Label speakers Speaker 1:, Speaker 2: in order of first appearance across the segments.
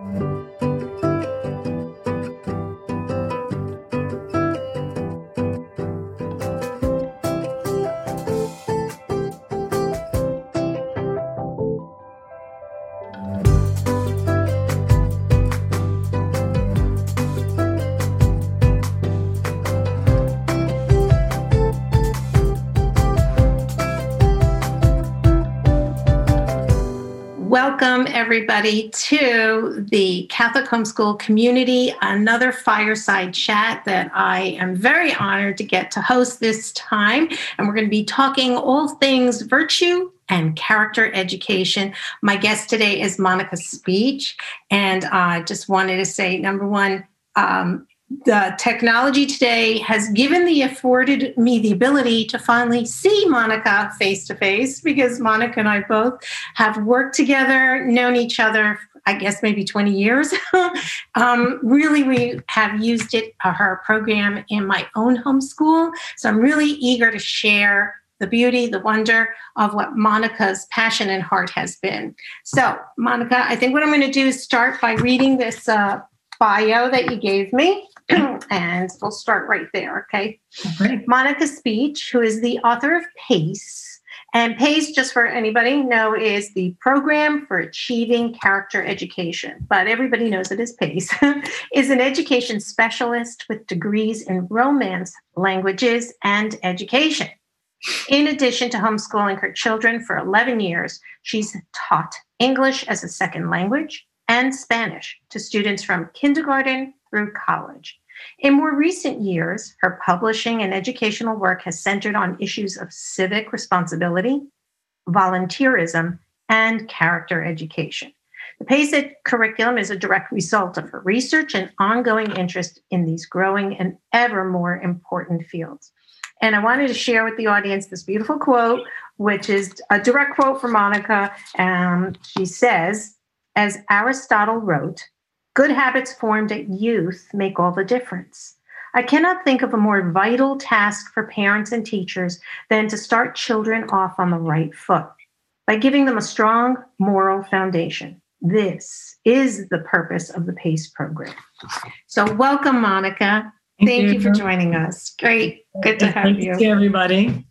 Speaker 1: welcome everybody to the Catholic Homeschool Community, another fireside chat that I am very honored to get to host this time. And we're going to be talking all things virtue and character education. My guest today is Monica Speach. And I just wanted to say, number one, um, the technology today has given the afforded me the ability to finally see Monica face to face because Monica and I both have worked together, known each other, I guess maybe 20 years. um, really, we have used it, her program in my own homeschool. So I'm really eager to share the beauty, the wonder of what Monica's passion and heart has been. So, Monica, I think what I'm going to do is start by reading this uh, bio that you gave me. and we'll start right there, okay? Monica Speach, who is the author of PACE. And PACE, just for anybody know, is the Program for Achieving Character Education, but everybody knows it is PACE, is an education specialist with degrees in Romance, languages, and education. In addition to homeschooling her children for 11 years, she's taught English as a second language and Spanish to students from kindergarten through college. In more recent years, her publishing and educational work has centered on issues of civic responsibility, volunteerism, and character education. The PACE curriculum is a direct result of her research and ongoing interest in these growing and ever more important fields. And I wanted to share with the audience this beautiful quote, which is a direct quote from Monica. Um, she says, as Aristotle wrote, Good habits formed at youth make all the difference. I cannot think of a more vital task for parents and teachers than to start children off on the right foot by giving them a strong moral foundation. This is the purpose of the PACE program. So, welcome, Monica. Thank, Thank you. you. for joining us. Great. Good to have you.
Speaker 2: To everybody.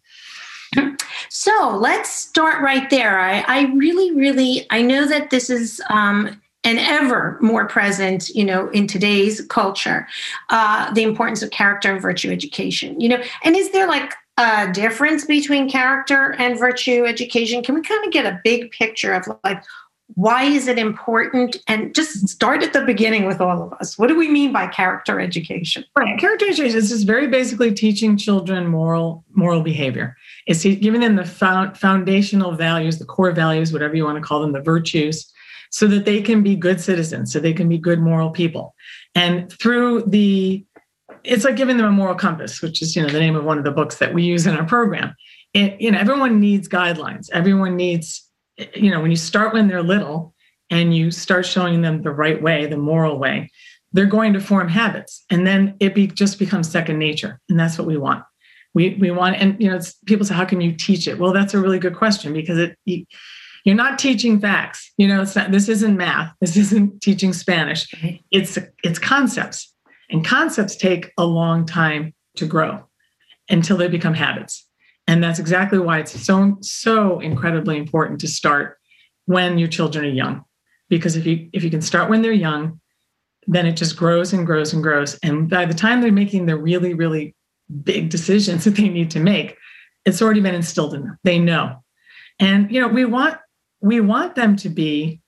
Speaker 1: So let's start right there. I, I really, really, I know that this is um, and ever more present, you know, in today's culture, uh, the importance of character and virtue education. You know, and is there like a difference between character and virtue education? Can we kind of get a big picture of like why is it important? And just start at the beginning with all of us. What do we mean by character education?
Speaker 2: Right, character education is just very basically teaching children moral moral behavior. It's giving them the foundational values, the core values, whatever you want to call them, the virtues so that they can be good citizens, so they can be good moral people. And through the, it's like giving them a moral compass, which is, you know, the name of one of the books that we use in our program. It, you know, everyone needs guidelines. Everyone needs, you know, when you start when they're little and you start showing them the right way, the moral way, they're going to form habits. And then it be, just becomes second nature. And that's what we want. We, we want, and, you know, people say, how can you teach it? Well, that's a really good question because it, you're not teaching facts. You know it's not this isn't math. This isn't teaching spanish. It's it's concepts. And concepts take a long time to grow until they become habits. And that's exactly why it's so so incredibly important to start when your children are young. Because if you if you can start when they're young then it just grows and grows and grows. And by the time they're making the really really big decisions that they need to make it's already been instilled in them. They know. And you know we want we want them to be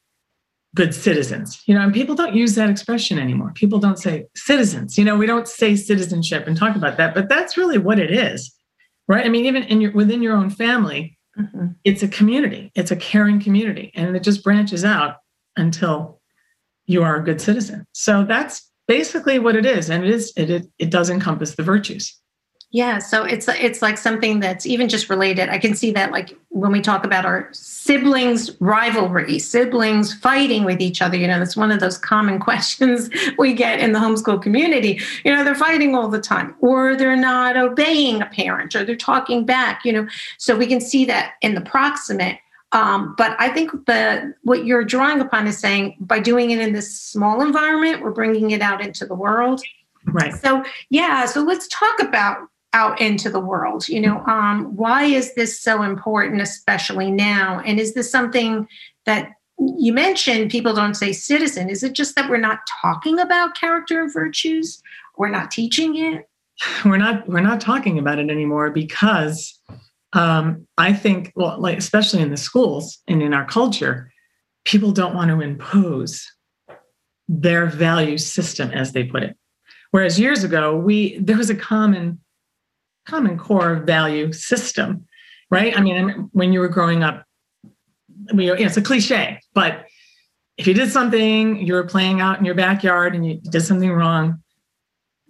Speaker 2: good citizens you know and people don't use that expression anymore. People don't say citizens you know we don't say citizenship and talk about that but that's really what it is right? I mean even in your within your own family mm-hmm. it's a community it's a caring community and it just branches out until you are a good citizen. So that's basically what it is and it is it it, it does encompass the virtues
Speaker 1: yeah, so it's it's like something that's even just related. I can see that like when we talk about our siblings rivalry, siblings fighting with each other, you know, that's one of those common questions we get in the homeschool community. You know, they're fighting all the time or they're not obeying a parent or they're talking back, you know. So we can see that in the proximate Um, but I think the what you're drawing upon is saying by doing it in this small environment, we're bringing it out into the world.
Speaker 2: Right.
Speaker 1: So yeah, so let's talk about out into the world. You know, um, why is this so important, especially now? And is this something that you mentioned people don't say citizen? Is it just that we're not talking about character and virtues? We're not teaching it?
Speaker 2: We're not we're not talking about it anymore because um, I think, well, like especially in the schools and in our culture, people don't want to impose their value system, as they put it. Whereas years ago, we there was a common common core value system, right? I mean, when you were growing up, I mean, it's a cliche, but if you did something, you were playing out in your backyard and you did something wrong,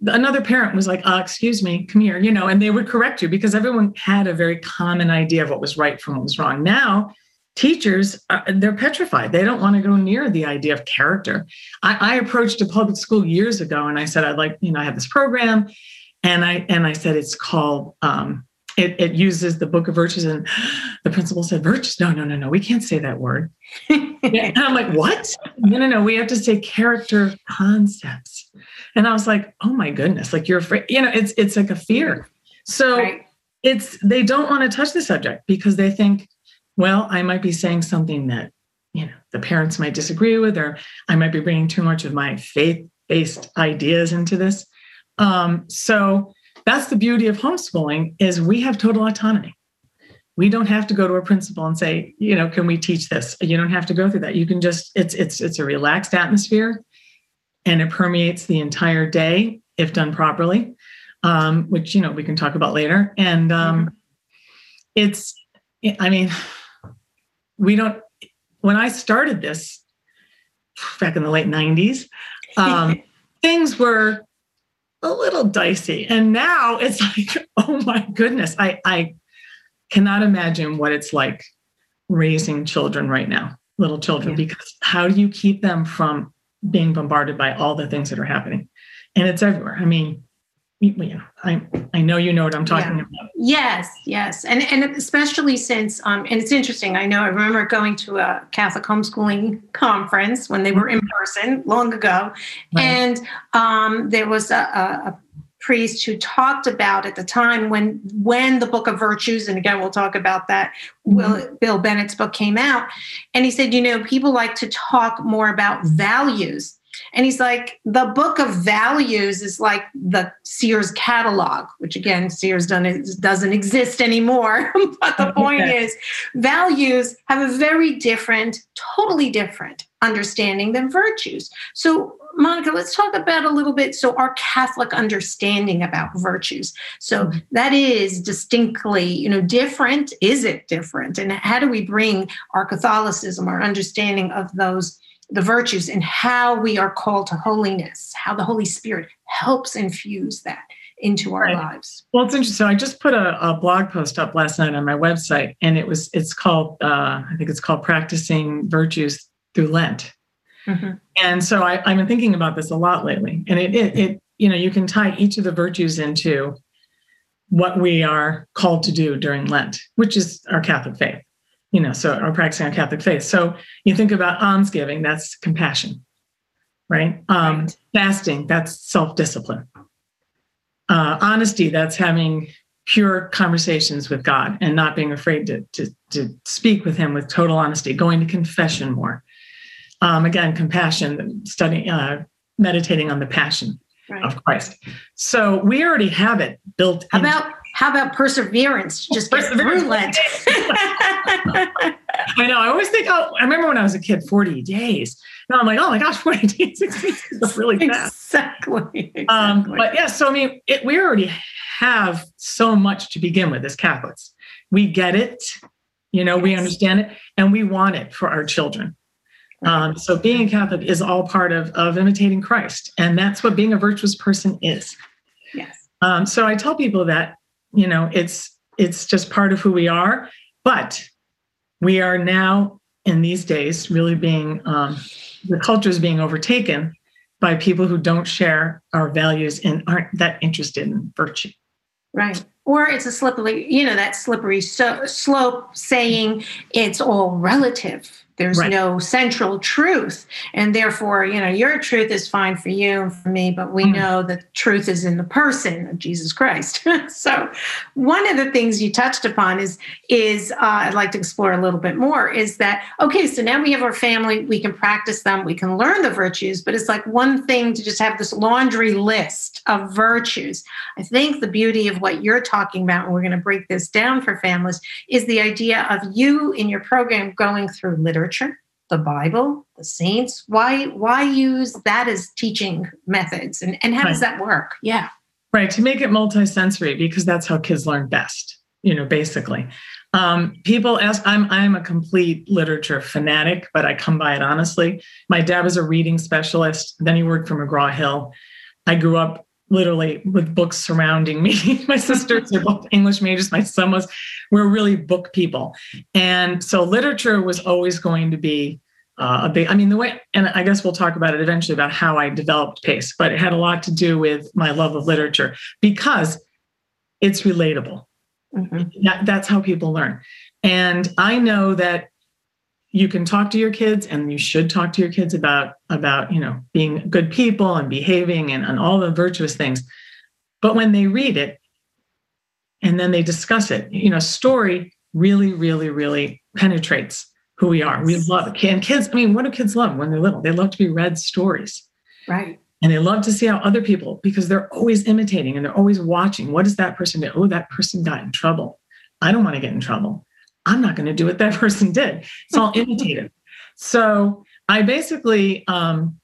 Speaker 2: another parent was like, uh, excuse me, come here, you know, and they would correct you because everyone had a very common idea of what was right from what was wrong. Now, teachers, they're petrified. They don't want to go near the idea of character. I, I approached a public school years ago and I said, I'd like, you know, I have this program. And I and I said it's called um, it, it, uses the book of virtues and the principal said virtues no no no no we can't say that word and i'm like what no no no we have to say character concepts and I was like, oh my goodness, like you're afraid, you know, it's it's like a fear. So right. it's they don't want to touch the subject because they think, well, I might be saying something that, you know, the parents might disagree with, or I might be bringing too much of my faith-based ideas into this. Um, so that's the beauty of homeschooling is we have total autonomy we don't have to go to a principal and say you know can we teach this you don't have to go through that you can just it's it's it's a relaxed atmosphere and it permeates the entire day if done properly, um, which you know we can talk about later. And um, it's, I mean, we don't. When I started this back in the late '90s, um, things were a little dicey, and now it's like, oh my goodness, I I cannot imagine what it's like raising children right now, little children, yeah. because how do you keep them from being bombarded by all the things that are happening? And it's everywhere. I mean I I know you know what I'm talking yeah. about.
Speaker 1: Yes, yes, and and especially since um, and it's interesting. I know I remember going to a Catholic homeschooling conference when they were in person long ago, right. and um, there was a, a, priest who talked about at the time when when the book of virtues and again we'll talk about that mm-hmm. bill bennett's book came out and he said you know people like to talk more about values and he's like the book of values is like the sears catalog which again sears doesn't exist anymore but the point is values have a very different totally different understanding than virtues so Monica, let's talk about a little bit. So, our Catholic understanding about virtues. So, mm-hmm. that is distinctly, you know, different. Is it different? And how do we bring our Catholicism, our understanding of those, the virtues, and how we are called to holiness, how the Holy Spirit helps infuse that into our right. lives?
Speaker 2: Well, it's interesting. I just put a, a, blog post up last night on my website, and it was, it's called, uh, I think it's called Practicing Virtues Through Lent Mm-hmm. And so I, have been thinking about this a lot lately. And it, it, it, you know, you can tie each of the virtues into what we are called to do during Lent, which is our Catholic faith, you know, so our practicing our Catholic faith. So you think about almsgiving, that's compassion, right? Um, right. Fasting, that's self discipline. Uh, honesty, that's having pure conversations with God and not being afraid to, to, to speak with Him with total honesty, going to confession more um, again, compassion, studying, uh, meditating on the passion right. of Christ. So we already have it built.
Speaker 1: How about how about perseverance? Just get through Lent.
Speaker 2: I know. I always think. Oh, I remember when I was a kid, forty days. Now I'm like, oh my gosh, forty days is really fast.
Speaker 1: Exactly. exactly.
Speaker 2: Um, but yeah, so I mean, it, we already have so much to begin with as Catholics. We get it. You know, yes. we understand it, and we want it for our children. Um, so being a Catholic is all part of, of imitating Christ. And that's what being a virtuous person is.
Speaker 1: Yes.
Speaker 2: Um, so I tell people that, you know, it's it's just part of who we are. But we are now in these days really being um, the culture is being overtaken by people who don't share our values and aren't that interested in virtue.
Speaker 1: Right. Or it's a slippery, you know, that slippery so, slope saying it's all relative there's right. no central truth. And therefore, you know, your truth is fine for you and for me, but we mm. know that truth is in the person of Jesus Christ. so one of the things you touched upon is, is uh, I'd like to explore a little bit more is that, okay, so now we have our family, we can practice them, we can learn the virtues, but it's like one thing to just have this laundry list of virtues. I think the beauty of what you're talking about, and we're going to break this down for families, is the idea of you in your program going through literature literature, the Bible, the saints? Why why use that as teaching methods? And, and how right. does that work? Yeah.
Speaker 2: Right. To make it multisensory, because that's how kids learn best, you know, basically. Um, people ask, I'm I'm a complete literature fanatic, but I come by it honestly. My dad was a reading specialist, then he worked for McGraw Hill. I grew up literally with books surrounding me. my sisters are both English majors. My son was, we're really book people. And so literature was always going to be uh, a big, I mean, the way, and I guess we'll talk about it eventually about how I developed PACE, but it had a lot to do with my love of literature because it's relatable. Mm-hmm. That, that's how people learn. And I know that you can talk to your kids and you should talk to your kids about about you know being good people and behaving and, and all the virtuous things. But when they read it and then they discuss it you know story really really really penetrates who we are. We love it and kids i mean what do kids love when they're little? They love to be read stories.
Speaker 1: Right.
Speaker 2: And they love to see how other people because they're always imitating and they're always watching. What does that person do oh that person got in trouble. I don't want to get in trouble I'm not going to do what that person did. It's all imitative. So I basically, um,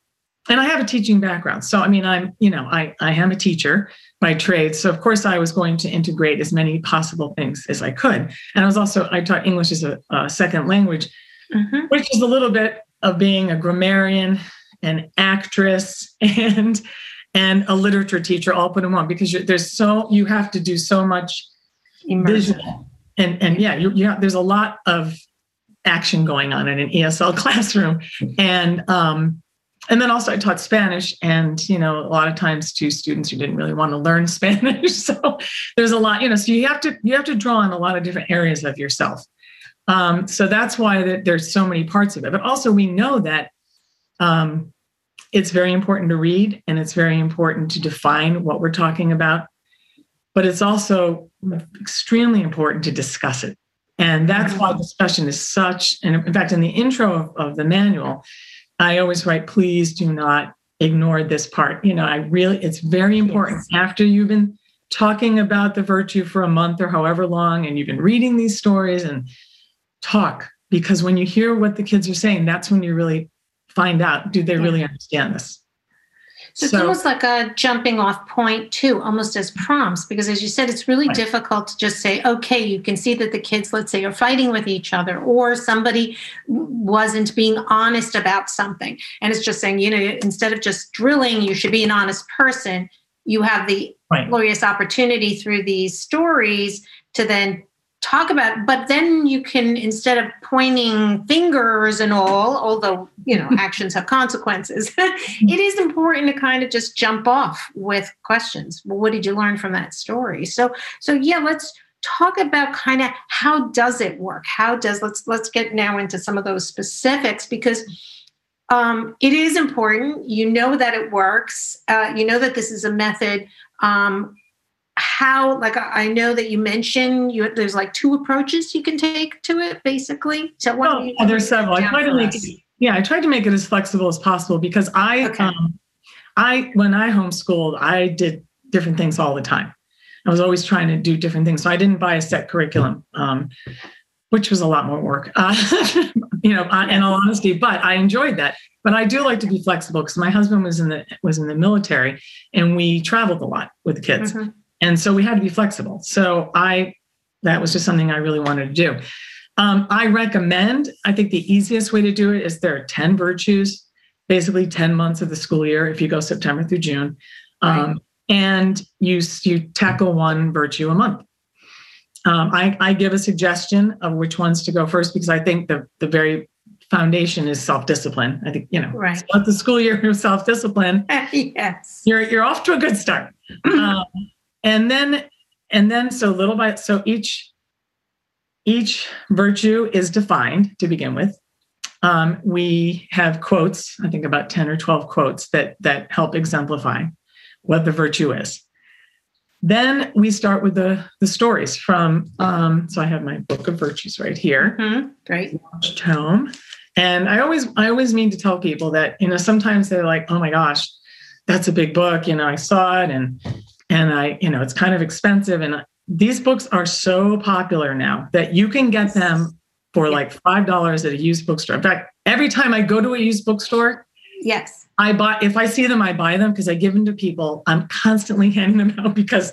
Speaker 2: and I have a teaching background. So I mean, I'm, you know, I I am a teacher by trade. So of course I was going to integrate as many possible things as I could. And I was also I taught English as a, a second language, mm-hmm. which is a little bit of being a grammarian, an actress, and and a literature teacher all put in one because there's so you have to do so much visual and and yeah, you, you there's a lot of action going on in an ESL classroom, and um, and then also I taught Spanish, and you know a lot of times to students who didn't really want to learn Spanish, so there's a lot, you know, so you have to you have to draw on a lot of different areas of yourself. Um, so that's why that there's so many parts of it, but also we know that. Um, it's very important to read and it's very important to define what we're talking about but it's also extremely important to discuss it. And that's why discussion is such, and in fact, in the intro of, of the manual, I always write, please do not ignore this part. You know, I really, it's very important after you've been talking about the virtue for a month or however long, and you've been reading these stories and talk, because when you hear what the kids are saying, that's when you really find out do they really understand this?
Speaker 1: So it's almost like a jumping off point too, almost as prompts, because as you said, it's really right. difficult to just say, okay, you can see that the kids, let's say, are fighting with each other, or somebody wasn't being honest about something. And it's just saying, you know, instead of just drilling, you should be an honest person. You have the right. glorious opportunity through these stories to then talk about but then you can instead of pointing fingers and all although you know actions have consequences it is important to kind of just jump off with questions. Well what did you learn from that story? So so yeah let's talk about kind of how does it work? How does let's let's get now into some of those specifics because um, it is important. You know that it works. Uh, you know that this is a method. Um, how like i know that you mentioned you there's like two approaches you can take to it basically.
Speaker 2: So oh, yeah, there's several. I try to make it yeah i tried to make it as flexible as possible because i okay. um, i when i homeschooled i did different things all the time. I was always trying to do different things. So i didn't buy a set curriculum um, which was a lot more work uh, you know uh, in all honesty but i enjoyed that. But i do like to be flexible because my husband was in the was in the military and we traveled a lot with the kids. Mm-hmm. And so we had to be flexible. So I, that was just something I really wanted to do. Um, I recommend, I think the easiest way to do it is there are 10 virtues, basically 10 months of the school year if you go September through June. Um, right. And you, you tackle one virtue a month. Um, I, I, give a suggestion of which ones to go first because I think the, the very foundation is self-discipline. I think, you know,
Speaker 1: right.
Speaker 2: start the school year of self-discipline.
Speaker 1: yes.
Speaker 2: You're, you're off to a good start. Um, and then and then so little by so each each virtue is defined to begin with. Um, we have quotes, I think about 10 or 12 quotes that that help exemplify what the virtue is. Then we start with the, the stories from, um, so I have my book of virtues right here.
Speaker 1: Mm-hmm. Great.
Speaker 2: Tome. And I always, I always mean to tell people that, you know, sometimes they're like, oh my gosh, that's a big book. You know, I saw it and, and I, you know, it's kind of expensive. And these books are so popular now that you can get them for like $5 at a used bookstore. In fact, every time I go to a used bookstore,
Speaker 1: yes,
Speaker 2: I buy if I see them, I buy them because I give them to people. I'm constantly handing them out because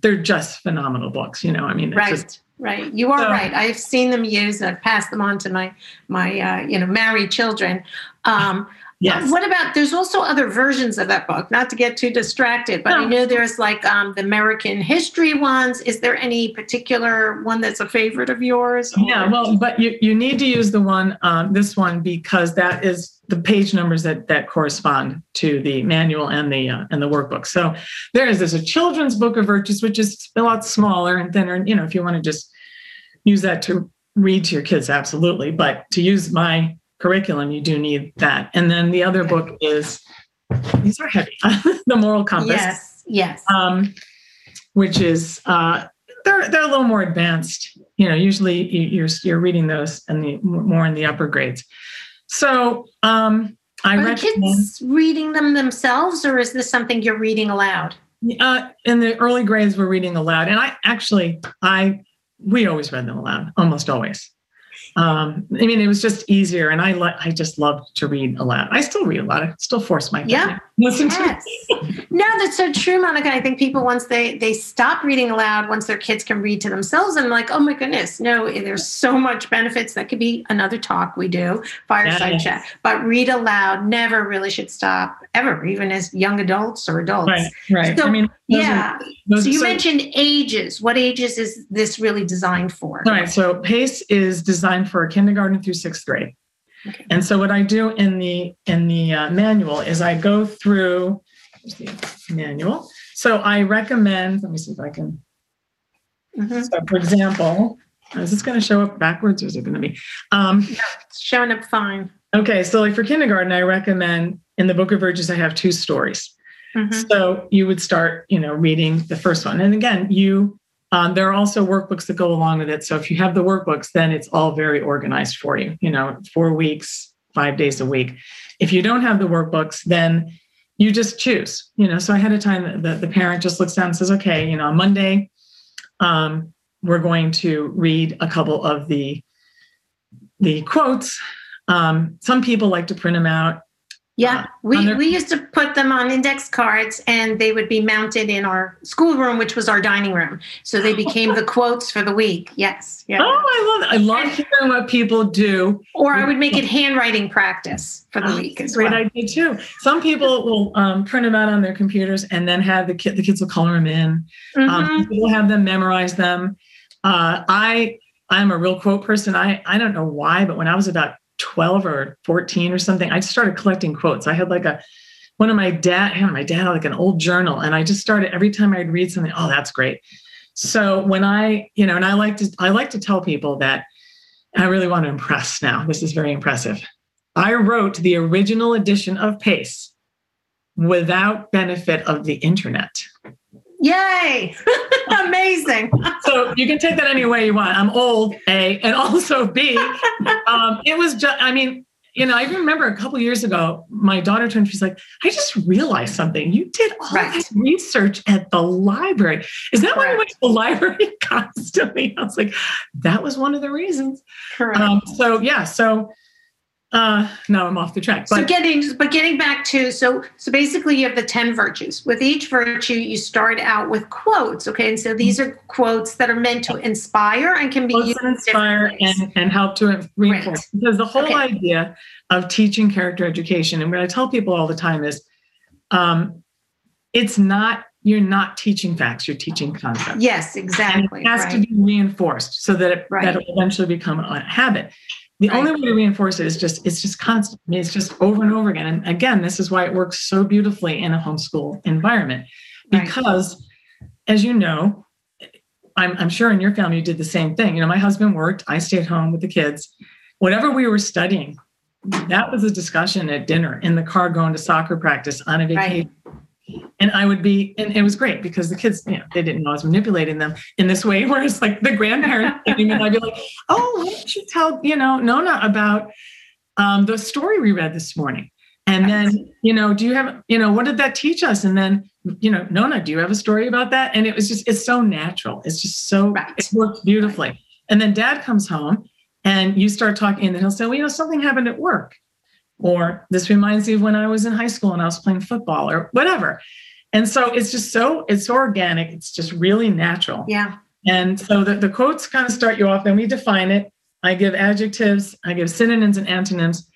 Speaker 2: they're just phenomenal books. You know, I mean,
Speaker 1: right,
Speaker 2: just,
Speaker 1: right. You are so, right. I've seen them used. I've passed them on to my my uh, you know married children. Um, Yes. What about there's also other versions of that book, not to get too distracted, but no. I know there's like um, the American history ones. Is there any particular one that's a favorite of yours?
Speaker 2: Or? Yeah, well, but you, you need to use the one, um, this one, because that is the page numbers that that correspond to the manual and the uh, and the workbook. So there is this a children's book of virtues, which is a lot smaller and thinner. And you know, if you want to just use that to read to your kids, absolutely. But to use my curriculum, you do need that. And then the other book is these are heavy, the Moral Compass.
Speaker 1: Yes, yes.
Speaker 2: Um, which is uh, they're they're a little more advanced. You know, usually you're you're reading those and the more in the upper grades. So um, I
Speaker 1: are recommend, kids reading them themselves, or is this something you're reading aloud?
Speaker 2: Uh, in the early grades, we're reading aloud, and I actually I we always read them aloud, almost always um, I mean, it was just easier, and I le- I just loved to read aloud. I still read a lot. I still force my
Speaker 1: yeah. listen yes. to. no, that's so true, Monica. I think people once they they stop reading aloud, once their kids can read to themselves, and like, oh my goodness, no, there's so much benefits. That could be another talk we do, fireside yes. chat. But read aloud never really should stop ever, even as young adults or adults.
Speaker 2: Right. Right.
Speaker 1: So, I mean, yeah. Are, so you so, mentioned ages. What ages is this really designed for?
Speaker 2: All right. So PACE is designed for kindergarten through sixth grade. Okay. And so what I do in the in the uh, manual is I go through the manual. So I recommend. Let me see if I can. Mm-hmm. So, for example, is this going to show up backwards or is it going to be?
Speaker 1: Um, no, it's showing up fine.
Speaker 2: Okay, so like for kindergarten, I recommend in the Book of Virtues, I have two stories. Mm-hmm. So you would start, you know, reading the first one, and again, you um, there are also workbooks that go along with it. So if you have the workbooks, then it's all very organized for you. You know, four weeks, five days a week. If you don't have the workbooks, then you just choose. You know, so ahead of time, the, the parent just looks down and says, "Okay, you know, on Monday, um, we're going to read a couple of the the quotes." Um, some people like to print them out
Speaker 1: yeah, uh, we, we used to put them on index cards and they would be mounted in our schoolroom, which was our dining room. So they became the quotes for the week. Yes.
Speaker 2: Yeah. Oh, I love it. I love hearing what people do.
Speaker 1: Or I would make it handwriting practice for the oh, week as
Speaker 2: great
Speaker 1: well.
Speaker 2: idea too. Some people will um, print them out on their computers and then have the kid, the kids will color them in. Um, mm-hmm. Um, people have them memorize them. Uh, I I'm a real quote person. I I don't know why, but when I was about 12 or 14 or something, I started collecting quotes. I had like a one of my dad, had my dad had like an old journal, and I just started every time I'd read something, oh, that's great. So when I, you know, and I like to I like to tell people that I really want to impress now. This is very impressive. I wrote the original edition of Pace without benefit of the internet.
Speaker 1: Yay! Amazing.
Speaker 2: so you can take that any way you want. I'm old, A, and also B. Um, it was just, I mean, you know, I remember a couple years ago, my daughter turned, she's like, I just realized something. You did all right. this research at the library. Is that Correct. why you went to the library constantly? I was like, that was one of the reasons.
Speaker 1: Correct. Um,
Speaker 2: so yeah, so uh, no, I'm off the track.
Speaker 1: But. So getting, but getting back to so so basically, you have the ten virtues. With each virtue, you start out with quotes. Okay, and so these are quotes that are meant to inspire and can be quotes used
Speaker 2: inspire and and help to reinforce. Right. Because the whole okay. idea of teaching character education, and what I tell people all the time is, um, it's not you're not teaching facts you're teaching concepts
Speaker 1: yes exactly
Speaker 2: and it has right. to be reinforced so that it right. that will eventually become a habit the right. only way to reinforce it is just it's just constant. I mean, it's just over and over again. And again, this is why it works so beautifully in a homeschool environment. Because right. as you know, I'm, I'm sure in your family you did the same thing. You know, my husband worked, I stayed home with the kids. Whatever we were studying, that was a discussion at dinner, in the car going to soccer practice, on a vacation. Right. And I would be, and it was great because the kids, you know, they didn't know I was manipulating them in this way, Whereas like the grandparents, and I'd be like, oh, why don't you tell, you know, Nona about um, the story we read this morning? And then, you know, do you have, you know, what did that teach us? And then, you know, Nona, do you have a story about that? And it was just, it's so natural. It's just so, right. it worked beautifully. And then dad comes home and you start talking, and then he'll say, well, you know, something happened at work. Or this reminds me of when I was in high school and I was playing football or whatever. And so it's just so, it's so organic. It's just really natural.
Speaker 1: Yeah.
Speaker 2: And so the, the quotes kind of start you off, then we define it. I give adjectives, I give synonyms and antonyms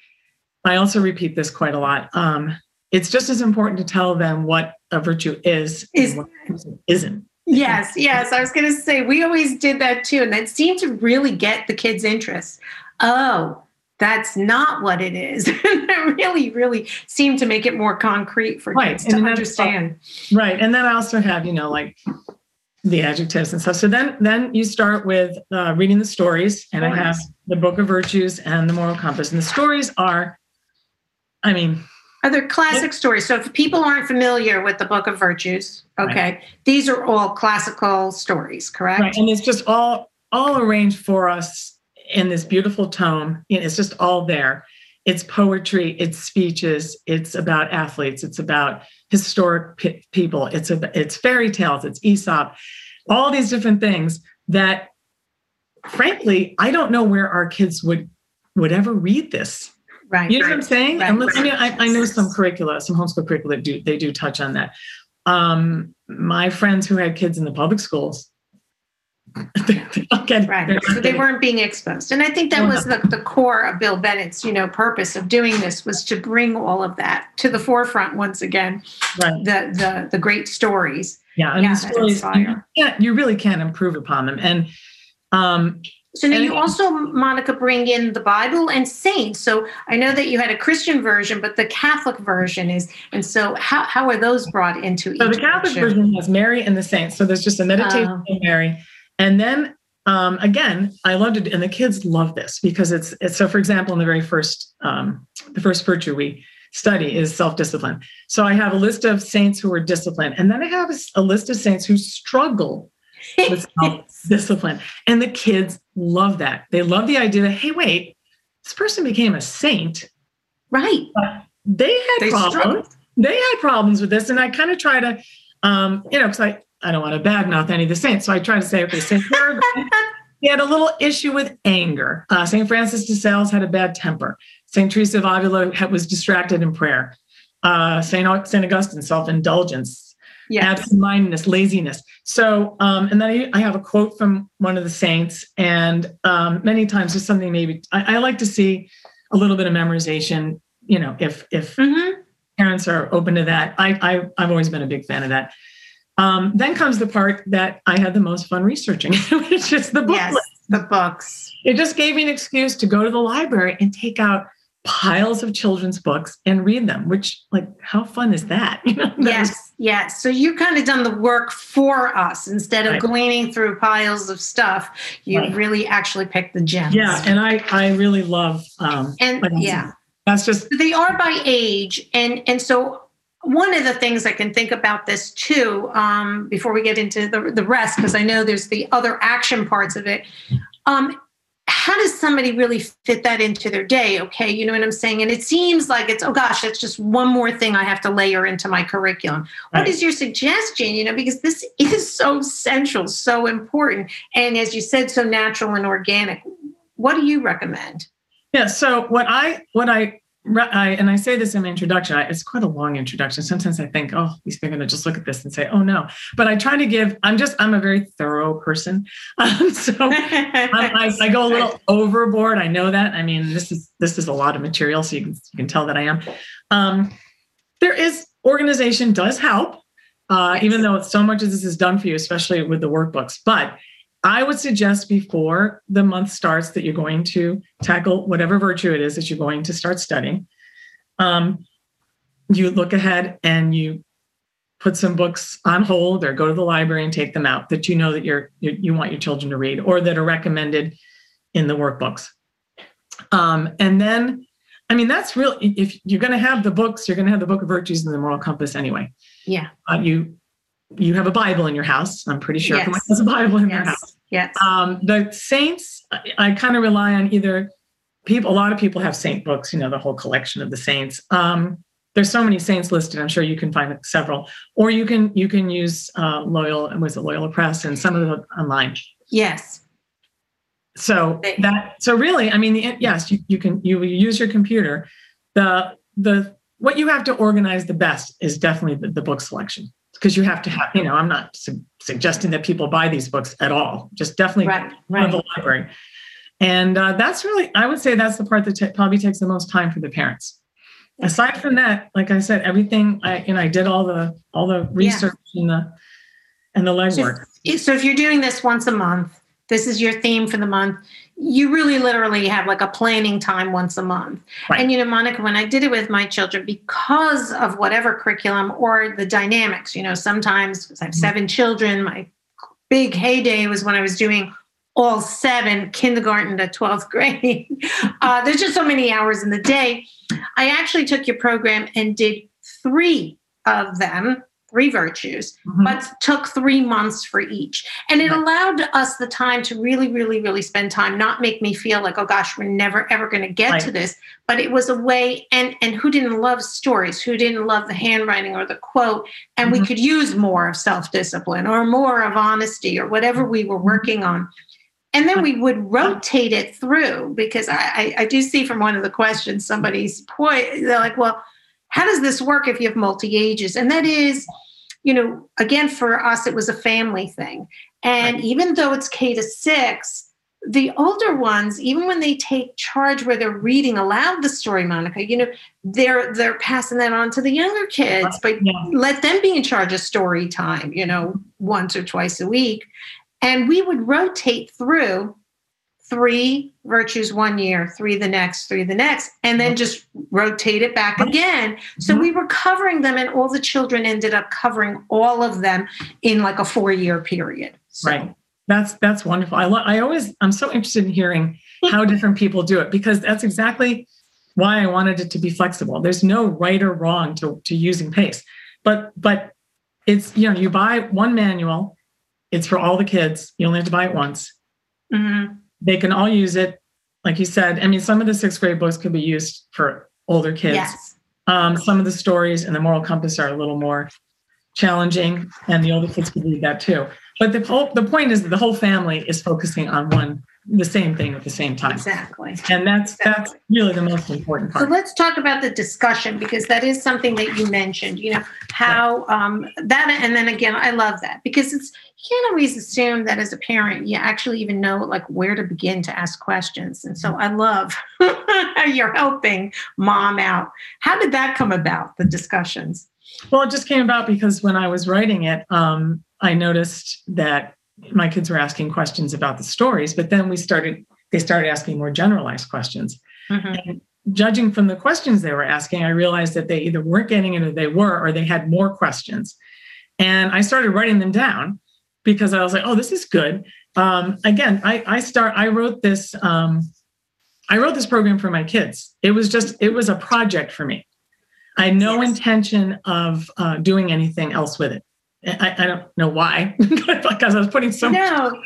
Speaker 2: I also repeat this quite a lot. Um, it's just as important to tell them what a virtue is, is and what isn't.
Speaker 1: Yes, yes. I was going to say we always did that too, and that seemed to really get the kids' interest. Oh, that's not what it is. it really, really seemed to make it more concrete for right. kids to understand.
Speaker 2: Right, and then I also have you know like the adjectives and stuff. So then, then you start with uh, reading the stories, and. I have the Book of Virtues and the Moral Compass, and the stories are I mean,
Speaker 1: are there classic stories? So if people aren't familiar with the Book of Virtues, okay, right. these are all classical stories, correct? Right,
Speaker 2: and it's just all all arranged for us in this beautiful tome. It's just all there. It's poetry, it's speeches, it's about athletes, it's about historic p- people, it's a, it's fairy tales, it's Aesop, all these different things that, frankly, I don't know where our kids would would ever read this
Speaker 1: Right.
Speaker 2: You know
Speaker 1: right,
Speaker 2: what I'm saying? Right, and I mean, I, I, know some curricula, some homeschool curricula do they do touch on that. Um, my friends who had kids in the public schools,
Speaker 1: right. So they weren't being exposed, and I think that was the, the core of Bill Bennett's, you know, purpose of doing this was to bring all of that to the forefront once again. Right. The the the great stories.
Speaker 2: Yeah, and yeah, stories. Yeah, you really can't improve upon them, and um,
Speaker 1: so now you also, Monica, bring in the Bible and saints. So I know that you had a Christian version, but the Catholic version is, and so how, how are those brought into?
Speaker 2: So the Catholic version? version has Mary and the saints. So there's just a meditation uh, on Mary, and then um, again, I loved it, and the kids love this because it's, it's so. For example, in the very first, um, the first virtue we study is self-discipline. So I have a list of saints who are disciplined, and then I have a, a list of saints who struggle with self-discipline, and the kids love that. They love the idea that, hey, wait, this person became a saint.
Speaker 1: Right.
Speaker 2: they had they problems. Struggled. They had problems with this. And I kind of try to, um, you know, because I, I don't want to badmouth any of the saints. So I try to say, okay, St. he had a little issue with anger. Uh, St. Francis de Sales had a bad temper. St. Teresa of Avila was distracted in prayer. Uh, St. St. Augustine, self indulgence yes. absent-mindedness, laziness. So, um, and then I, I, have a quote from one of the saints, and um, many times there's something maybe I, I, like to see a little bit of memorization. You know, if if mm-hmm. parents are open to that, I, I I've always been a big fan of that. Um, then comes the part that I had the most fun researching, which is the book. Yes,
Speaker 1: the books.
Speaker 2: It just gave me an excuse to go to the library and take out piles of children's books and read them which like how fun is that
Speaker 1: you know yes yes so you kind of done the work for us instead of right. gleaning through piles of stuff you right. really actually picked the gems
Speaker 2: yeah and i i really love um
Speaker 1: and like yeah
Speaker 2: that's just
Speaker 1: they are by age and and so one of the things I can think about this too, um, before we get into the, the rest, because I know there's the other action parts of it. Um, how does somebody really fit that into their day? Okay, you know what I'm saying? And it seems like it's, oh gosh, that's just one more thing I have to layer into my curriculum. Right. What is your suggestion? You know, because this is so central, so important. And as you said, so natural and organic. What do you recommend?
Speaker 2: Yeah. So what I what I I, and I say this in my introduction. I, it's quite a long introduction. Sometimes I think, oh, are going to just look at this and say, oh no. But I try to give. I'm just. I'm a very thorough person, um, so I, I, go a little overboard. I know that. I mean, this is this is a lot of material, so you can you can tell that I am. Um, there is organization does help, uh, even though so much of this is done for you, especially with the workbooks. But I would suggest before the month starts that you're going to tackle whatever virtue it is that you're going to start studying. Um, you look ahead and you put some books on hold or go to the library and take them out that you know that you're you, you want your children to read or that are recommended in the workbooks. Um, and then i mean that's real if you're going to have the books you're going to have the book of virtues and the moral compass anyway.
Speaker 1: Yeah.
Speaker 2: Uh, you you have a bible in your house. I'm pretty sure
Speaker 1: Yes.
Speaker 2: everyone has a bible in their house.
Speaker 1: Yes.
Speaker 2: Um, the saints i, I kind of rely on either people a lot of people have saint books you know the whole collection of the saints. Um, there's so many saints listed i'm sure you can find several. Or you can you can use uh, Loyola was it Loyola Press and some of them online.
Speaker 1: Yes.
Speaker 2: So that so really i mean the, yes you, you can you use your computer. The the what you have to organize the best is definitely the, the book selection because you have to have you know i'm not su- suggesting that people buy these books at all just definitely
Speaker 1: right right
Speaker 2: the library. And uh, that's really i would say that's the part that ta- probably takes the most time for the parents. Aside from that like i said everything i you know i did all the all the research and the and the legwork.
Speaker 1: So if you're doing this once a month, this is your theme for the month. You really literally have like a planning time once a month.
Speaker 2: Right.
Speaker 1: And you know, Monica, when I did it with my children, because of whatever curriculum or the dynamics, you know, sometimes 'cause I have
Speaker 2: Mhm.
Speaker 1: seven children, my big heyday was when I was doing all seven kindergarten to 12th grade. uh, there's just so many hours in the day. I actually took your program and did three of them, three virtues
Speaker 2: Mhm.
Speaker 1: but took three months for each. And it
Speaker 2: Right.
Speaker 1: allowed us the time to really, really, really spend time, not make me feel like, oh gosh, we're never ever going to get
Speaker 2: Right.
Speaker 1: to this. But it was a way, and and who didn't love stories? Who didn't love the handwriting or the quote? And we
Speaker 2: Mhm.
Speaker 1: could use more of self-discipline or more of honesty or whatever we
Speaker 2: Mm-hmm.
Speaker 1: were working on. And then we would rotate it through because I, I, I do see from one of the questions somebody's point, they're like, well, how does this work if you have multi ages? And that is, you know, again, for us, it was a family thing. And
Speaker 2: Right.
Speaker 1: even though it's K to six, the older ones, even when they take charge where they're reading aloud the story, Monica, you know, they're they're passing that on to the younger kids, but
Speaker 2: Yeah.
Speaker 1: let them be in charge of story time, you know, once or twice a week. And we would rotate through three virtues one year, three the next, three the next, and then just rotate it back again. So we were covering them, and all the children ended up covering all of them in like a four year period. So,
Speaker 2: Right. That's that's wonderful. I lo- I always I'm so interested in hearing how different people do it because that's exactly why I wanted it to be flexible. There's no right or wrong to to using pace. But but it's you know you buy one manual, it's for all the kids. You only have to buy it once.
Speaker 1: Mhm.
Speaker 2: They can all use it. Like you said, I mean, some of the sixth grade books could be used for older kids.
Speaker 1: Yes.
Speaker 2: Um, some of the stories and the moral compass are a little more challenging, and the older kids can read that too. But the whole the point is that the whole family is focusing on one the same thing at the same time,
Speaker 1: Exactly.
Speaker 2: and that's that's really the most important part.
Speaker 1: So let's talk about the discussion because that is something that you mentioned. You know how um, that, and then again, I love that because it's you can't always assume that as a parent you actually even know like where to begin to ask questions. And so I love how you're helping mom out. How did that come about? The discussions.
Speaker 2: Well, it just came about because when I was writing it, um, I noticed that my kids were asking questions about the stories, but then we started they started asking more generalized questions.
Speaker 1: Mhm.
Speaker 2: judging from the questions they were asking, I realized that they either weren't getting it or they were, or they had more questions. And I started writing them down because I was like, oh, this is good. Um, again, I, I start, I wrote this, um, I wrote this program for my kids. It was just, it was a project for me. I had no
Speaker 1: Yes.
Speaker 2: intention of uh, doing anything else with it. I, I don't know why, because I was putting so much
Speaker 1: No.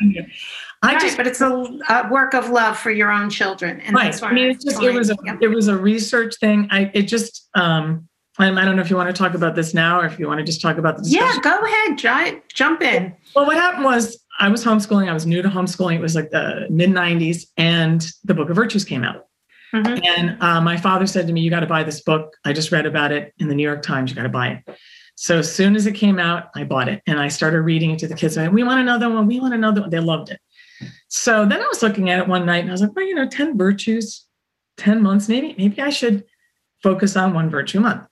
Speaker 2: I
Speaker 1: right,
Speaker 2: just
Speaker 1: but it's a, a work of love for your own children, and
Speaker 2: right.
Speaker 1: that's why
Speaker 2: I mean, it's just it was a
Speaker 1: Yep.
Speaker 2: it was a research thing. I it just um I, I don't know if you want to talk about this now or if you want to just talk about the
Speaker 1: Yeah, go ahead, try, jump in.
Speaker 2: Well, what happened was I was homeschooling. I was new to homeschooling. It was like the mid '90s, and the Book of Virtues came out.
Speaker 1: Mhm.
Speaker 2: And uh, my father said to me, "You got to buy this book. I just read about it in the New York Times. You got to buy it." So as soon as it came out, I bought it and I started reading it to the kids. I, we want another one. We want another one. They loved it. So then I was looking at it one night and I was like, well, you know, 10 virtues, 10 months, maybe, maybe I should focus on one virtue a month.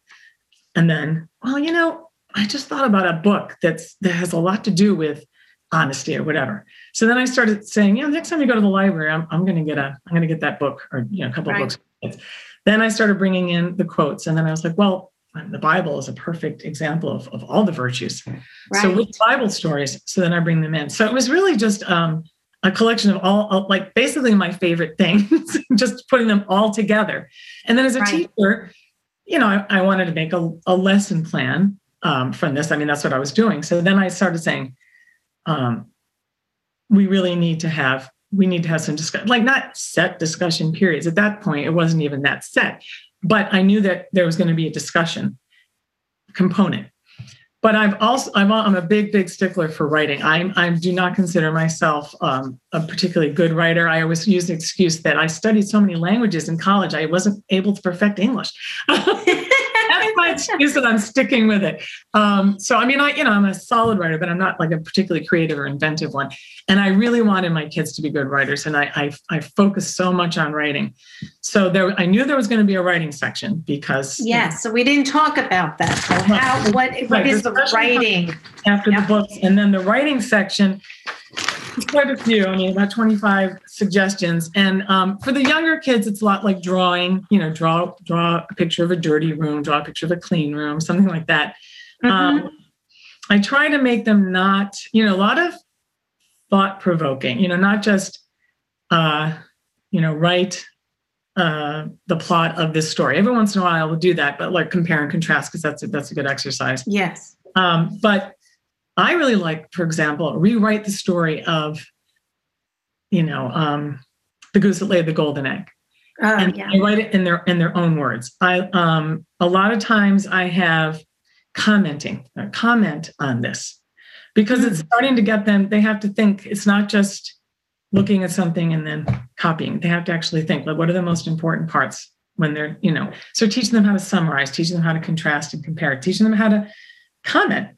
Speaker 2: And then, well, you know, I just thought about a book that's that has a lot to do with honesty or whatever. So then I started saying, yeah, next time you go to the library, I'm, I'm going to get a, I'm going to get that book or, you know, a couple
Speaker 1: Right.
Speaker 2: of books. Then I started bringing in the quotes. And then I was like, well, the Bible is a perfect example of, of all the virtues.
Speaker 1: Right.
Speaker 2: So with Bible stories, so then I bring them in. So it was really just um, a collection of all, like basically my favorite things, just putting them all together. And then as a
Speaker 1: Right.
Speaker 2: teacher, you know, I, I wanted to make a, a lesson plan um, from this. I mean, that's what I was doing. So then I started saying, um, we really need to have we need to have some discussion, like not set discussion periods. At that point, it wasn't even that set, but I knew that there was going to be a discussion component. But I've also I'm a, I'm a big big stickler for writing. I'm I do not consider myself um, a particularly good writer. I always use the excuse that I studied so many languages in college. I wasn't able to perfect English. That's my excuse, and I'm sticking with it. Um, so I mean, I you know I'm a solid writer, but I'm not like a particularly creative or inventive one. And I really wanted my kids to be good writers, and I I, I focused so much on writing. So there, I knew there was going to be a writing section because you know,
Speaker 1: so we didn't talk about that. So how, what, what
Speaker 2: Right,
Speaker 1: is the writing?
Speaker 2: after
Speaker 1: Yeah.
Speaker 2: the books, and then the writing section. Quite a few. I mean, about 25 suggestions. And um, for the younger kids, it's a lot like drawing. You know, draw draw a picture of a dirty room, draw a picture of a clean room, something like that.
Speaker 1: Mhm.
Speaker 2: Um, I try to make them not, you know, a lot of thought provoking, you know, not just, uh, you know, write uh, the plot of this story. Every once in a while, I will do that, but like compare and contrast because that's a, that's a good exercise.
Speaker 1: Yes.
Speaker 2: Um, but I really like, for example, rewrite the story of, you know, um, the goose that laid the golden egg
Speaker 1: Oh,
Speaker 2: and
Speaker 1: yeah.
Speaker 2: I write it in their in their own words. I um a lot of times I have commenting uh, comment on this because it's starting to get them. They have to think. It's not just looking at something and then copying. They have to actually think. Like, what are the most important parts when they're you know? So teaching them how to summarize, teaching them how to contrast and compare, teaching them how to comment,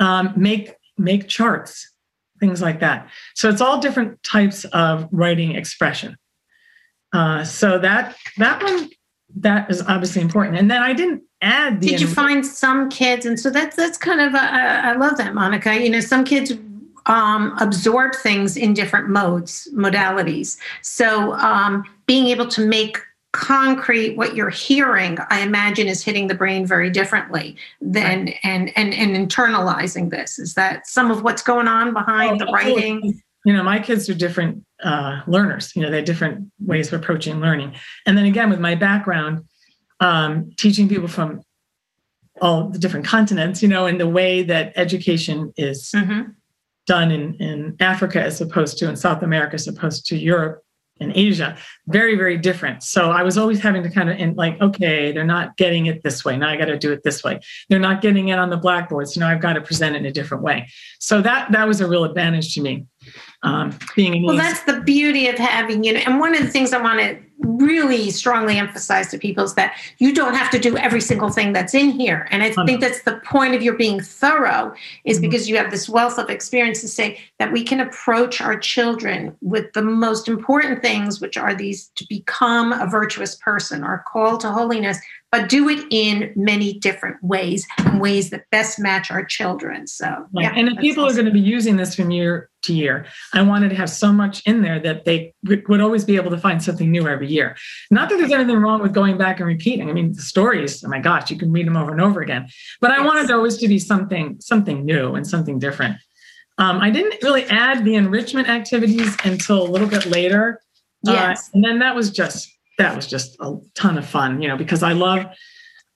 Speaker 2: um, make make charts, things like that. So it's all different types of writing expression. Uh, so that that one that is obviously important. And then I didn't add the
Speaker 1: Did you find some kids, and so that's that's kind of a, I love that, Monica. You know, some kids um, absorb things in different modes, modalities. So um, being able to make concrete what you're hearing, I imagine, is hitting the brain very differently than and and and internalizing this. Is that some of what's going on behind
Speaker 2: Oh,
Speaker 1: the writing?
Speaker 2: you know, my kids are different uh, learners. You know, they have different ways of approaching learning. And then again, with my background, um, teaching people from all the different continents, you know, and the way that education is
Speaker 1: Mhm.
Speaker 2: done in, in Africa as opposed to in South America as opposed to Europe and Asia, very, very different. So I was always having to kind of in like, okay, they're not getting it this way. Now I got to do it this way. They're not getting it on the blackboard. So now I've got to present it in a different way. So that that was a real advantage to me. Um, being
Speaker 1: Well, that's the beauty of having, you know, and one of the things I want to really strongly emphasize to people is that you don't have to do every single thing that's in here. And I think that's the point of your being thorough, is
Speaker 2: Mhm.
Speaker 1: because you have this wealth of experience to say that we can approach our children with the most important things, which are these to become a virtuous person, our call to holiness, but do it in many different ways, and ways that best match our children. So, yeah.
Speaker 2: and if people are going to be using this from year to year, I wanted to have so much in there that they would always be able to find something new every year. Not that there's anything wrong with going back and repeating. I mean, the stories, oh my gosh, you can read them over and over again. But I
Speaker 1: Yes.
Speaker 2: wanted there always to be something, something new and something different. Um, I didn't really add the enrichment activities until a little bit later. Uh,
Speaker 1: Yes.
Speaker 2: and then that was just that was just a ton of fun, you know, because I love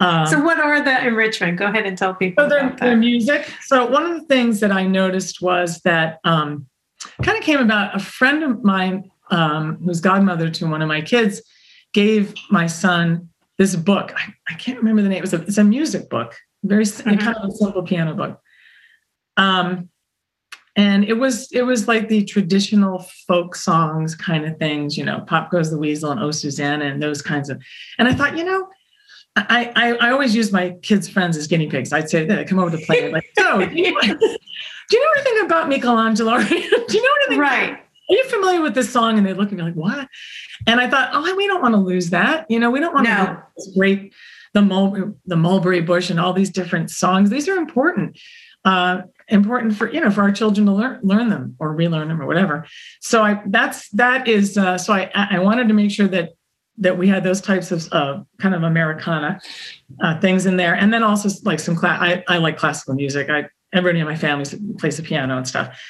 Speaker 2: um,
Speaker 1: So, what are the enrichment? Go ahead and tell people
Speaker 2: so their,
Speaker 1: about
Speaker 2: their
Speaker 1: that.
Speaker 2: music. So one of the things that I noticed was that um, kind of came about. A friend of mine, um, who's godmother to one of my kids, gave my son this book. I, I can't remember the name. It was a, it's a music book, very s
Speaker 1: Mhm.
Speaker 2: kind of a simple piano book. Um, and it was it was like the traditional folk songs kind of things, you know, "Pop Goes the Weasel" and "Oh Susanna" and those kinds of. And I thought, you know, I, I, I always use my kids' friends as guinea pigs. I'd say, they come over to play. Like, so, do you, do you know anything about Michelangelo? do you know anything?
Speaker 1: Right.
Speaker 2: Are you familiar with this song? And they look at me like, what? And I thought, oh, we don't want to lose that. You know, we don't want
Speaker 1: No.
Speaker 2: to lose great, the, mul- the mulberry bush and all these different songs. These are important. Uh, important for you know for our children to learn learn them or relearn them or whatever so i that's that is uh, so i i wanted to make sure that that we had those types of uh, kind of Americana uh, things in there, and then also like some class. I, I like classical music. I everybody in my family plays the piano and stuff.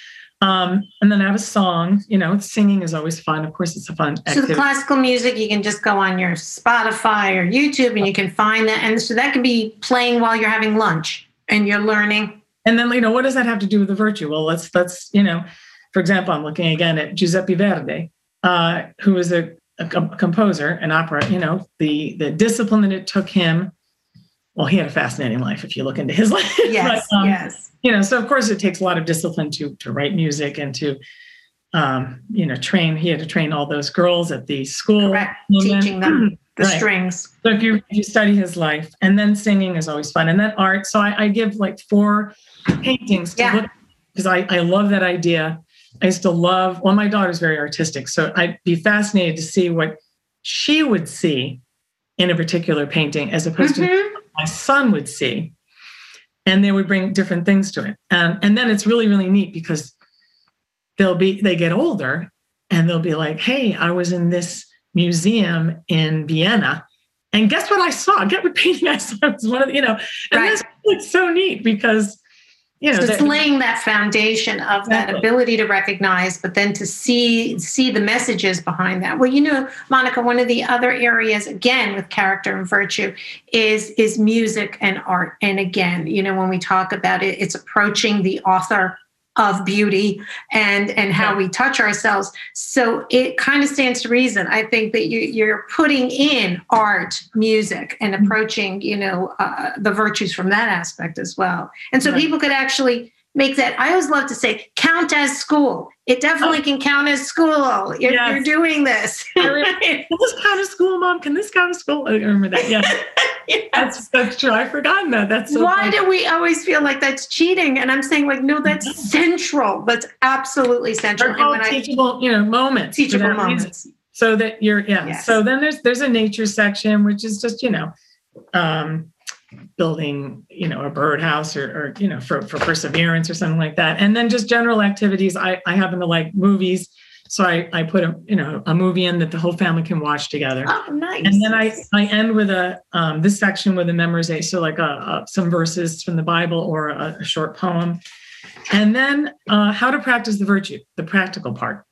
Speaker 2: Um, and then I have a song. You know, singing is always fun. Of course, it's a fun.
Speaker 1: Activity. So the classical music, you can just go on your Spotify or YouTube, and you can find that, and so that can be playing while you're having lunch and you're learning.
Speaker 2: And then you know, what does that have to do with the virtue? Well, let's let's you know, for example, I'm looking again at Giuseppe Verdi, uh, who is a, a, composer, an opera. You know, the the discipline that it took him. Well, he had a fascinating life if you look into his life.
Speaker 1: Yes, but, um, yes
Speaker 2: you know, so of course it takes a lot of discipline to to write music and to um, you know, train. He had to train all those girls at the school,
Speaker 1: Correct. teaching them the right. strings.
Speaker 2: So if you if you study his life, and then singing is always fun, and then art. So I, I give like four paintings to yeah. look because I I love that idea. I used to love. Well, my daughter's very artistic, so I'd be fascinated to see what she would see in a particular painting as opposed mm-hmm. to my son would see and they would bring different things to it. And, and then it's really, really neat because they'll be, they get older and they'll be like, hey, I was in this museum in Vienna. And guess what I saw? Get what painting I saw. It was one of the, you know, and right. that's it's so neat because you know,
Speaker 1: so it's laying that foundation of exactly. that ability to recognize, but then to see see the messages behind that. Well, you know, Monica, one of the other areas again with character and virtue is is music and art. And again, you know, when we talk about it, it's approaching the author of beauty and and how we touch ourselves so it kind of stands to reason i think that you, you're putting in art music and mm-hmm. approaching you know uh, the virtues from that aspect as well and so right. people could actually make that i always love to say count as school it definitely oh. can count as school you're, yes. you're doing this
Speaker 2: right? this count as school mom can this count as school i remember that yeah yes. that's that's true i've forgotten that that's
Speaker 1: so why funny. do we always feel like that's cheating and i'm saying like no that's mm-hmm. central that's absolutely central
Speaker 2: They're called teachable I, you know moments
Speaker 1: teachable moments
Speaker 2: so that you're yeah yes. so then there's there's a nature section which is just you know um building you know a birdhouse or, or you know for, for perseverance or something like that. And then just general activities. I i happen to like movies so i i put a you know a movie in that the whole family can watch together.
Speaker 1: Oh nice.
Speaker 2: And then i i end with a um, this section with a memorization so like a, a, some verses from the bible or a, a short poem. And then uh, how to practice the virtue the practical part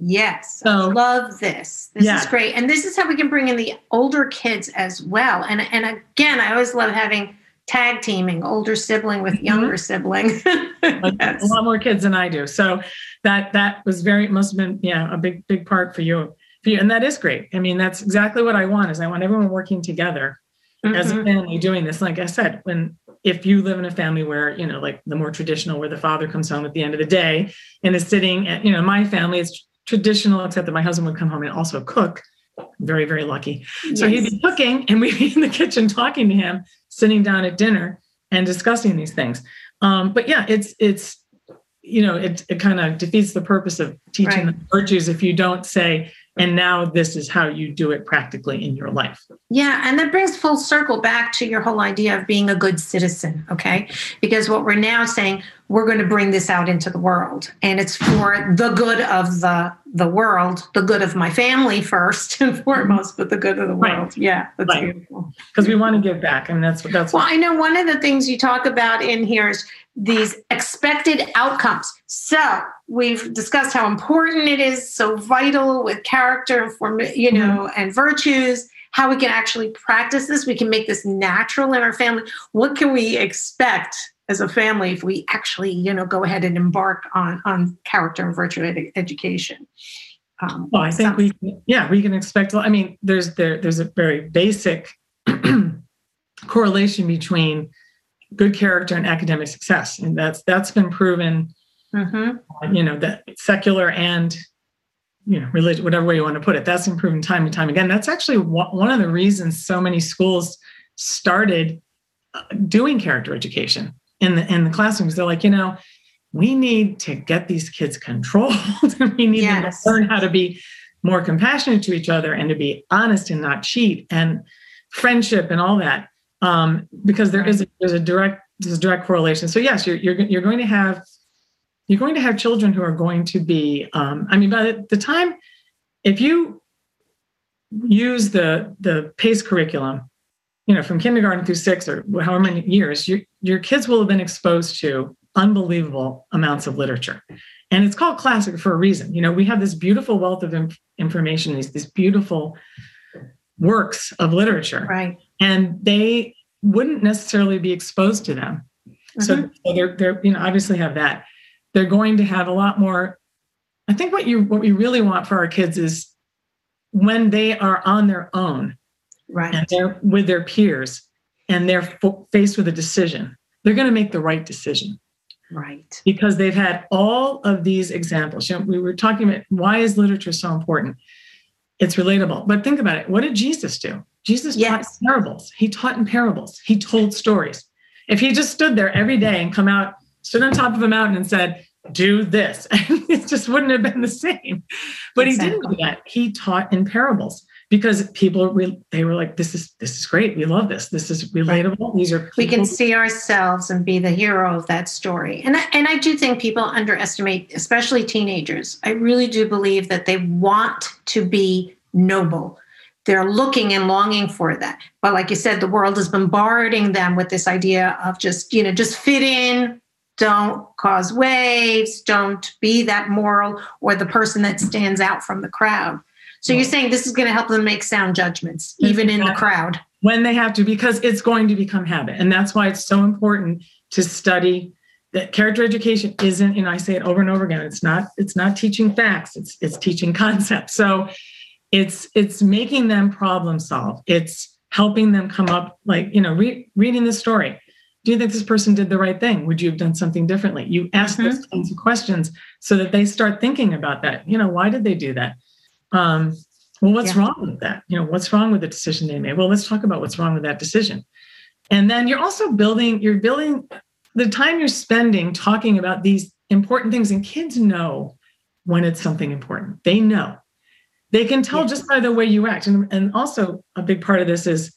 Speaker 1: Yes. So love this. This yeah. is great. And this is how we can bring in the older kids as well. And and again, I always love having tag teaming, older sibling with mm-hmm. younger mm-hmm. sibling.
Speaker 2: yes. A lot more kids than I do. So that that was very must have been yeah, a big, big part for you. For you. And that is great. I mean, that's exactly what I want is I want everyone working together mm-hmm. as a mm-hmm. family doing this. Like I said, when if you live in a family where, you know, like the more traditional where the father comes home at the end of the day and is sitting at, you know, my family is traditional, except that my husband would come home and also cook. Very, very lucky. Yes. So he'd be cooking and we'd be in the kitchen talking to him, sitting down at dinner and discussing these things. Um, but yeah, it's it's you know, it it kind of defeats the purpose of teaching right. the virtues if you don't say, and now this is how you do it practically in your life.
Speaker 1: Yeah. And that brings full circle back to your whole idea of being a good citizen. Okay. Because what we're now saying, we're going to bring this out into the world and it's for the good of the the world the good of my family first and foremost but the good of the world right. yeah that's right. beautiful
Speaker 2: because we want to give back I and mean, that's what that's
Speaker 1: well what. i know one of the things you talk about in here is these expected outcomes so we've discussed how important it is so vital with character for you know mm-hmm. and virtues how we can actually practice this. We can make this natural in our family. What can we expect as a family if we actually you know go ahead and embark on on character and virtue ed- education?
Speaker 2: Um, well i think we yeah we can expect i mean there's there there's a very basic correlation between good character and academic success and that's that's been proven mm-hmm. you know that secular and you know religion whatever way you want to put it that's been proven time and time again. That's actually one of the reasons so many schools started uh, doing character education in the in the classrooms. They're like you know we need to get these kids controlled. We need yes. them to learn how to be more compassionate to each other and to be honest and not cheat and friendship and all that um, because there is a, there's a direct there's a direct correlation. So yes you're, you're you're going to have you're going to have children who are going to be um, i mean by the time if you use the the pace curriculum you know from kindergarten through six or however many years your, your kids will have been exposed to unbelievable amounts of literature. And it's called classic for a reason. You know we have this beautiful wealth of inf- information these, these beautiful works of literature.
Speaker 1: Right.
Speaker 2: And they wouldn't necessarily be exposed to them. Mm-hmm. so, so they're they're you know obviously have that they're going to have a lot more. I think what you what we really want for our kids is when they are on their own
Speaker 1: right.
Speaker 2: and they're with their peers and they're faced with a decision they're going to make the right decision.
Speaker 1: Right.
Speaker 2: Because they've had all of these examples. You know, we were talking about why is literature so important? It's relatable but think about it. What did jesus do? Jesus yes. taught parables. He taught in parables. He told stories. If he just stood there every day and come out stood on top of a mountain and said do this. And it just wouldn't have been the same. But exactly. he didn't do that. He taught in parables because people they were like this is this is great. We love this. This is relatable. These are people.
Speaker 1: we can see ourselves and be the hero of that story. And I, and I do think people underestimate especially teenagers. I really do believe that they want to be noble. They're looking and longing for that. But like you said the world is bombarding them with this idea of just you know just fit in don't cause waves don't be that moral or the person that stands out from the crowd so you're saying this is going to help them make sound judgments, even in the crowd?
Speaker 2: When they have to, because it's going to become habit. And that's why it's so important to study that character education isn't, you know, I say it over and over again, it's not, it's not teaching facts, it's it's teaching concepts. So it's it's making them problem solve. It's helping them come up, like, you know, re- reading the story. Do you think this person did the right thing? Would you have done something differently? You ask mm-hmm. those kinds of questions so that they start thinking about that. You know, why did they do that? um, well, what's yeah. wrong with that? You know, what's wrong with the decision they made? Well, let's talk about what's wrong with that decision. And then you're also building, you're building the time you're spending talking about these important things, and kids know when it's something important. They know. They can tell just by the way you act. And, and also, a big part of this is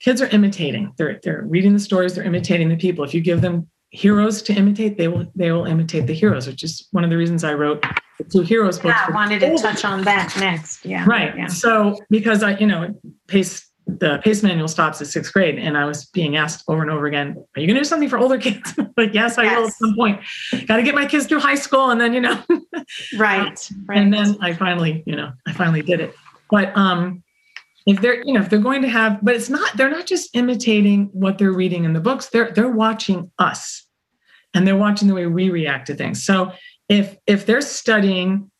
Speaker 2: kids are imitating. They're, they're reading the stories, they're imitating the people. If you give them heroes to imitate, they will they will imitate the heroes, which is one of the reasons I wrote the two heroes books.
Speaker 1: Yeah, I wanted to touch on that next. Yeah.
Speaker 2: Right.
Speaker 1: Yeah.
Speaker 2: So because I, you know, pace the pace manual stops at sixth grade, and I was being asked over and over again, "Are you going to do something for older kids?" like, yes, I yes. will at some point. Got to get my kids through high school, and then you know,
Speaker 1: right,
Speaker 2: right. And then I finally, you know, I finally did it. But um, if they're you know if they're going to have but it's not they're not just imitating what they're reading in the books they're they're watching us and they're watching the way we react to things so if if they're studying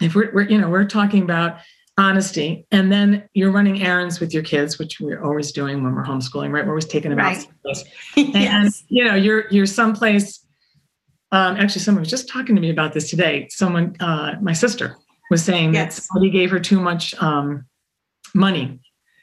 Speaker 2: if we're, we're you know we're talking about honesty and then you're running errands with your kids which we're always doing when we're homeschooling right we're always taking them right. out someplace. yes. and you know you're you're someplace um, actually someone was just talking to me about this today someone uh, my sister was saying yes. that somebody gave her too much um, money.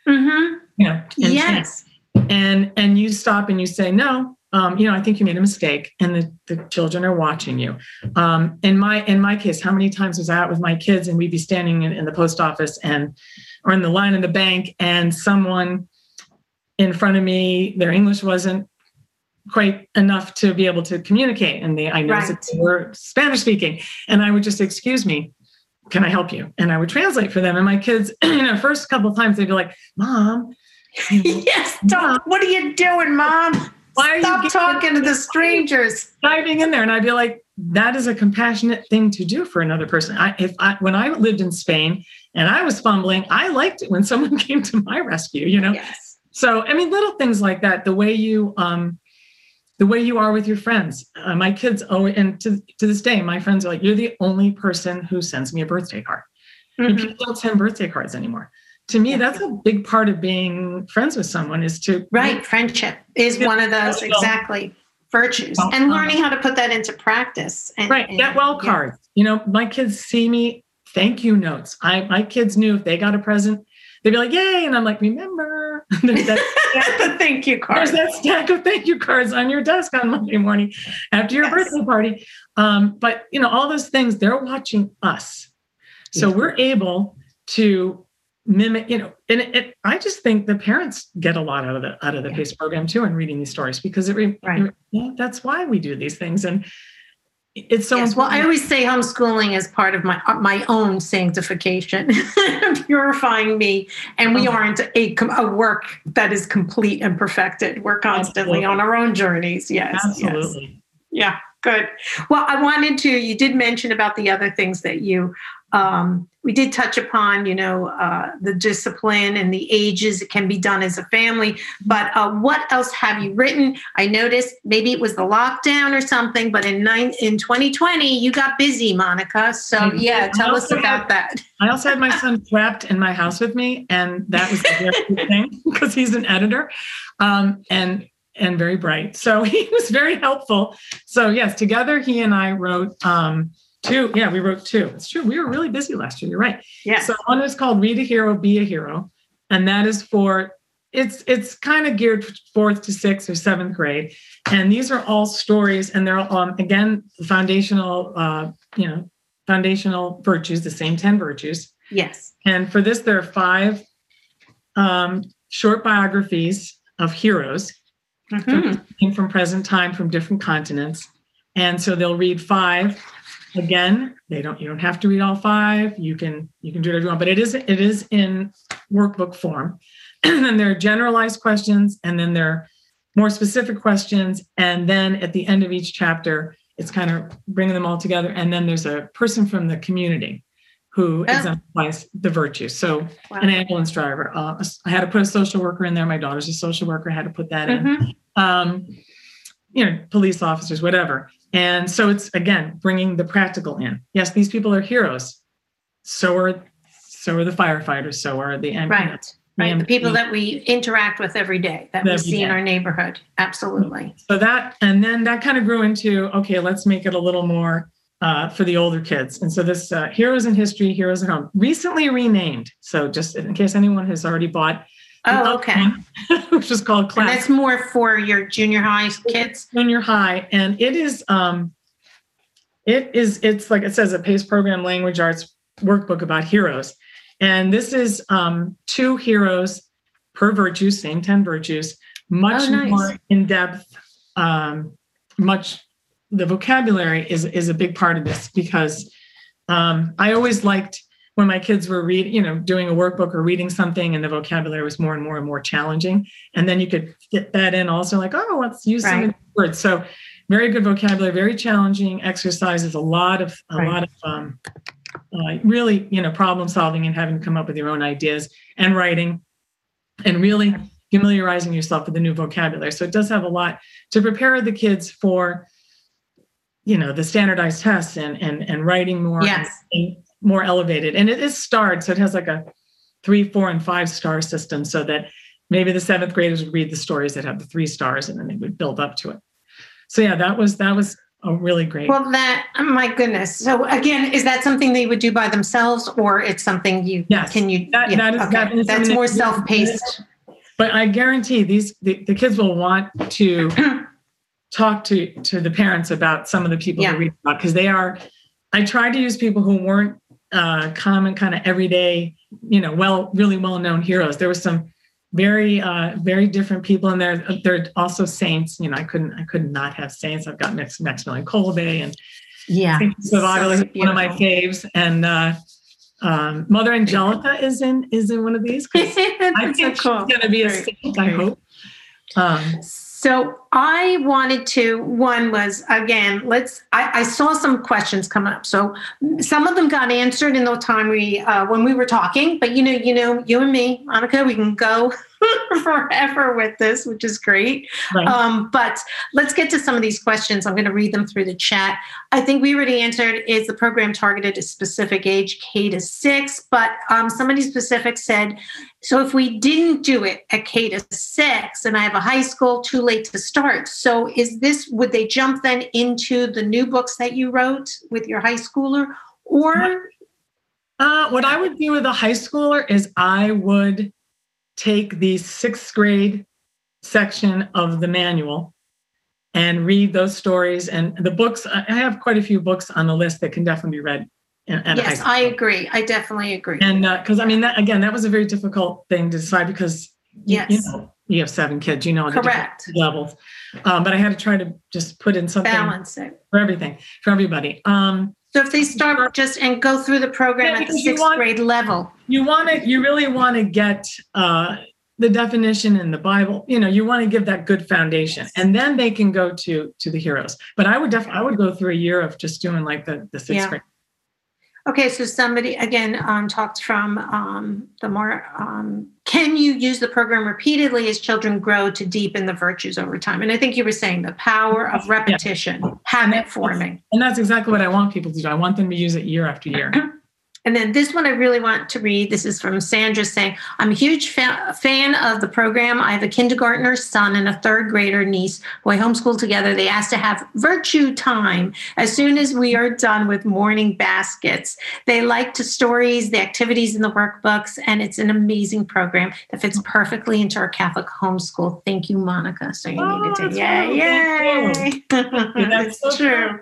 Speaker 1: Mm-hmm.
Speaker 2: You know, and yes. and and you stop and you say, no, um, you know, I think you made a mistake, and the, the children are watching you. Um, in my in my case, how many times was I out with my kids and we'd be standing in, in the post office and or in the line in the bank, and someone in front of me, their English wasn't quite enough to be able to communicate, and they I noticed right. that they were Spanish speaking, and I would just excuse me, can I help you? And I would translate for them. And my kids, you know, first couple of times they'd be like, Mom.
Speaker 1: yes, Mom, what are you doing, Mom? Why are Stop you talking to the strangers?
Speaker 2: Diving in there. And I'd be like, that is a compassionate thing to do for another person. I if I when I lived in Spain and I was fumbling, I liked it when someone came to my rescue, you know?
Speaker 1: Yes.
Speaker 2: So I mean, little things like that, the way you um the way you are with your friends. Uh, my kids, oh, and to, to this day, my friends are like, you're the only person who sends me a birthday card. Mm-hmm. People don't send birthday cards anymore. To me, yeah. that's a big part of being friends with someone is to
Speaker 1: right. Friendship is one of those exactly virtues, well, and learning how to put that into practice. And,
Speaker 2: right, get well yeah. cards. You know, my kids see me thank you notes. I my kids knew if they got a present, they'd be like, "Yay!" And I'm like, "Remember,
Speaker 1: the thank you card.
Speaker 2: There's that stack of thank you cards on your desk on Monday morning after your yes. birthday party." Um, but you know, all those things they're watching us, so yeah. we're able to mimic. You know, and it, it, I just think the parents get a lot out of the out of the yeah. PACE program too, and reading these stories because it, right. it that's why we do these things and it's so
Speaker 1: yes, well i always say homeschooling is part of my uh, my own sanctification purifying me and we uh-huh. aren't a, a work that is complete and perfected. We're constantly Absolutely. on our own journeys. Yes
Speaker 2: Absolutely.
Speaker 1: yes yeah good. Well i wanted to you did mention about the other things that you um, we did touch upon, you know, uh, the discipline and the ages. It can be done as a family. But uh, what else have you written? I noticed maybe it was the lockdown or something, but in nine, in 2020, you got busy, Monica. So yeah, tell us about
Speaker 2: had,
Speaker 1: that.
Speaker 2: I also had my son trapped in my house with me, and that was the very good thing because he's an editor, um, and and very bright. So he was very helpful. So yes, together he and I wrote. Um, Two. Yeah, we wrote two. It's true. We were really busy last year. You're right.
Speaker 1: Yeah.
Speaker 2: So one is called Read a Hero, Be a Hero. And that is for it's it's kind of geared fourth to sixth or seventh grade. And these are all stories, and they're um again foundational uh, you know, foundational virtues, the same 10 virtues.
Speaker 1: Yes.
Speaker 2: And for this, there are five um, short biographies of heroes mm-hmm. from, from present time from different continents. And so they'll read five Again, they don't you don't have to read all five. You can you can do whatever you want, but it is it is in workbook form. and then there are generalized questions, and then there are more specific questions, and then at the end of each chapter, it's kind of bringing them all together. And then there's a person from the community who oh. exemplifies the virtues. So wow. an ambulance driver. Uh, I had to put a social worker in there. My daughter's a social worker. I had to put that mm-hmm. in. Um, you know, police officers, whatever. And so it's again bringing the practical in. Yes, these people are heroes. So are so are the firefighters. So are the ambulance.
Speaker 1: right. Right. The people that we interact with every day that we see in our neighborhood. Absolutely.
Speaker 2: So that, and then that kind of grew into okay, let's make it a little more uh, for the older kids. And so this uh, Heroes in History, Heroes at Home, recently renamed. So just in case anyone has already bought
Speaker 1: Oh, okay.
Speaker 2: which is called class.
Speaker 1: And that's more for your junior high kids.
Speaker 2: Junior high, and it is um, it is it's like it says a PACE program language arts workbook about heroes, and this is um, two heroes per virtue, same ten virtues, much oh, nice. more in depth. Um, much the vocabulary is is a big part of this because um, I always liked when my kids were reading, you know, doing a workbook or reading something and the vocabulary was more and more and more challenging. And then you could fit that in also like, oh, let's use right. some words. So very good vocabulary, very challenging exercises, a lot of, a right. lot of um, uh, really, you know, problem solving and having to come up with your own ideas and writing and really familiarizing yourself with the new vocabulary. So it does have a lot to prepare the kids for, you know, the standardized tests and and and writing more
Speaker 1: yes.
Speaker 2: and, more elevated. And it is starred, so it has like a three, four, and five star system so that maybe the seventh graders would read the stories that have the three stars and then they would build up to it. So yeah, that was that was a really great.
Speaker 1: Well, that oh my goodness. So again, is that something they would do by themselves, or it's something you
Speaker 2: yes,
Speaker 1: can you?
Speaker 2: That, yeah, that is,
Speaker 1: okay. that is that's more self paced.
Speaker 2: But I guarantee these the, the kids will want to talk to to the parents about some of the people yeah. they read about because they are. I tried to use people who weren't uh, common kind of everyday, you know, well, really well-known heroes. There was some very, uh, very different people in there. They're also saints. You know, I couldn't, I could not have saints. I've got Max, Maximilian Kolbe and
Speaker 1: yeah,
Speaker 2: so one of my faves. And uh, um, Mother Angelica is in is in one of these. I think so cool. she's going to be a saint. I hope.
Speaker 1: Um, so I wanted to, one was again, let's, I, I, saw some questions come up. So some of them got answered in the time we, uh, when we were talking, but you know, you know, you and me, Monica, we can go forever with this, which is great. Right. Um, but let's get to some of these questions. I'm going to read them through the chat. I think we already answered is the program targeted a specific age, K to six? But um, somebody specific said, so if we didn't do it at K to six and I have a high school, too late to start. So is this, would they jump then into the new books that you wrote with your high schooler? Or
Speaker 2: uh, what I would do with a high schooler is I would take the sixth grade section of the manual and read those stories and the books. I have quite a few books on the list that can definitely be read.
Speaker 1: yes, I agree. I definitely agree.
Speaker 2: And because uh, I mean, that again, that was a very difficult thing to decide because
Speaker 1: yes.
Speaker 2: you know you have seven kids, you know,
Speaker 1: Correct.
Speaker 2: levels. Um, but I had to try to just put in something
Speaker 1: Balance it.
Speaker 2: for everything, for everybody. Um,
Speaker 1: So if they start just and go through the program
Speaker 2: Yeah,
Speaker 1: at the sixth
Speaker 2: want-
Speaker 1: grade level,
Speaker 2: you want to, you really want to get uh, the definition in the Bible. You know, you want to give that good foundation, and then they can go to to the heroes. But I would definitely, I would go through a year of just doing like the the sixth
Speaker 1: Yeah.
Speaker 2: grade.
Speaker 1: Okay, so somebody again um, talked from um, the more. Um, can you use the program repeatedly as children grow to deepen the virtues over time? And I think you were saying the power of repetition, habit forming.
Speaker 2: And that's exactly what I want people to do. I want them to use it year after year.
Speaker 1: And then this one I really want to read. This is from Sandra saying, I'm a huge fa- fan of the program. I have a kindergartner son and a third grader niece who I homeschool together. They asked to have virtue time as soon as we are done with morning baskets. They like the stories, the activities in the workbooks, and it's an amazing program that fits perfectly into our Catholic homeschool. Thank you, Monica. So you
Speaker 2: Oh,
Speaker 1: needed to,
Speaker 2: that's
Speaker 1: yay, yay.
Speaker 2: That's
Speaker 1: it's
Speaker 2: so
Speaker 1: true.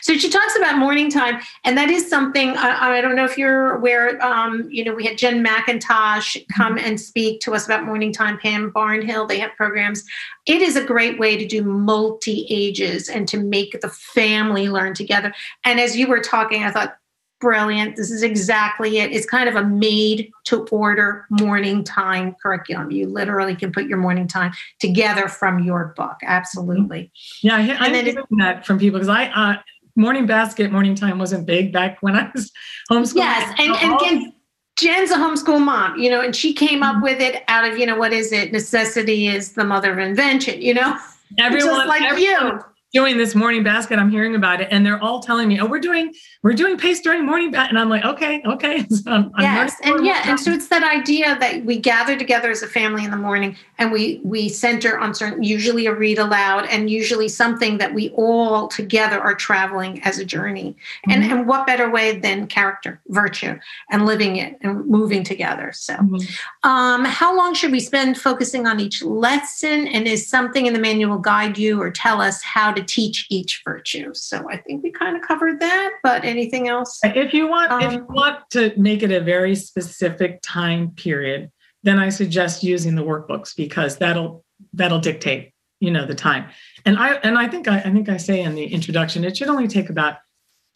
Speaker 1: So she talks about morning time, and that is something I, I don't know if you're aware. Um, you know, we had Jen Mackintosh come and speak to us about morning time. Pam Barnhill, they have programs. It is a great way to do multi ages and to make the family learn together. And as you were talking, I thought, brilliant. This is exactly it. It's kind of a made to order morning time curriculum. You literally can put your morning time together from your book. Absolutely.
Speaker 2: Yeah, I, I
Speaker 1: And then
Speaker 2: hear that from people because I uh, morning basket, morning time wasn't big back when I was homeschooling.
Speaker 1: Yes, and, and again, Jen's a homeschool mom, you know, and she came up mm-hmm. with it out of, you know, what is it? Necessity is the mother of invention, you know,
Speaker 2: everyone
Speaker 1: just like
Speaker 2: everyone
Speaker 1: you.
Speaker 2: Doing this morning basket. I'm hearing about it, and they're all telling me, "Oh, we're doing we're doing pace during morning basket," and I'm like, "Okay, okay." So I'm, I'm
Speaker 1: Yes, and
Speaker 2: more
Speaker 1: yeah, and so it's that idea that we gather together as a family in the morning, and we we center on certain, usually a read aloud, and usually something that we all together are traveling as a journey. And
Speaker 2: Mhm.
Speaker 1: and what better way than character, virtue, and living it and moving together. So.
Speaker 2: Mhm.
Speaker 1: Um, how long should we spend focusing on each lesson? And is something in the manual guide you or tell us how to teach each virtue? So I think we kind of covered that, but anything else?
Speaker 2: If you want, if you
Speaker 1: Um,
Speaker 2: want to make it a very specific time period, then I suggest using the workbooks because that'll that'll dictate, you know, the time. And I and I think I, I think I say in the introduction, it should only take about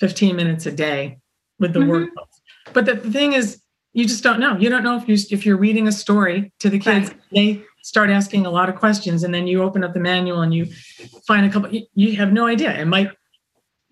Speaker 2: 15 minutes a day with the
Speaker 1: Mhm.
Speaker 2: workbooks. But the, the thing is, you just don't know. You don't know if you if you're reading a story to the kids,
Speaker 1: Right.
Speaker 2: they start asking a lot of questions, and then you open up the manual and you find a couple. You, have no idea. It might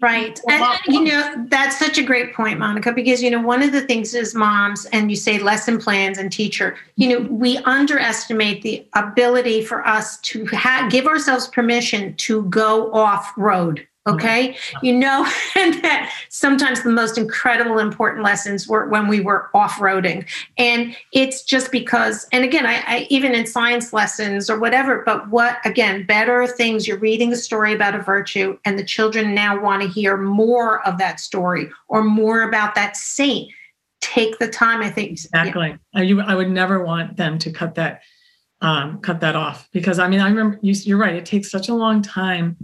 Speaker 1: Right. And, you know, that's such a great point, Monica, because, you know, one of the things is moms, and you say lesson plans and teacher, you know, we underestimate the ability for us to ha- give ourselves permission to go off road. Okay. You know, and that sometimes the most incredible, important lessons were when we were off roading. And it's just because, and again, I, I even in science lessons or whatever, but what again, better things, you're reading a story about a virtue, and the children now want to hear more of that story or more about that saint. Take the time, I think.
Speaker 2: Exactly. I, you, I would never want them to cut that um, cut that off because I mean I remember you, you're right. It takes such a long time,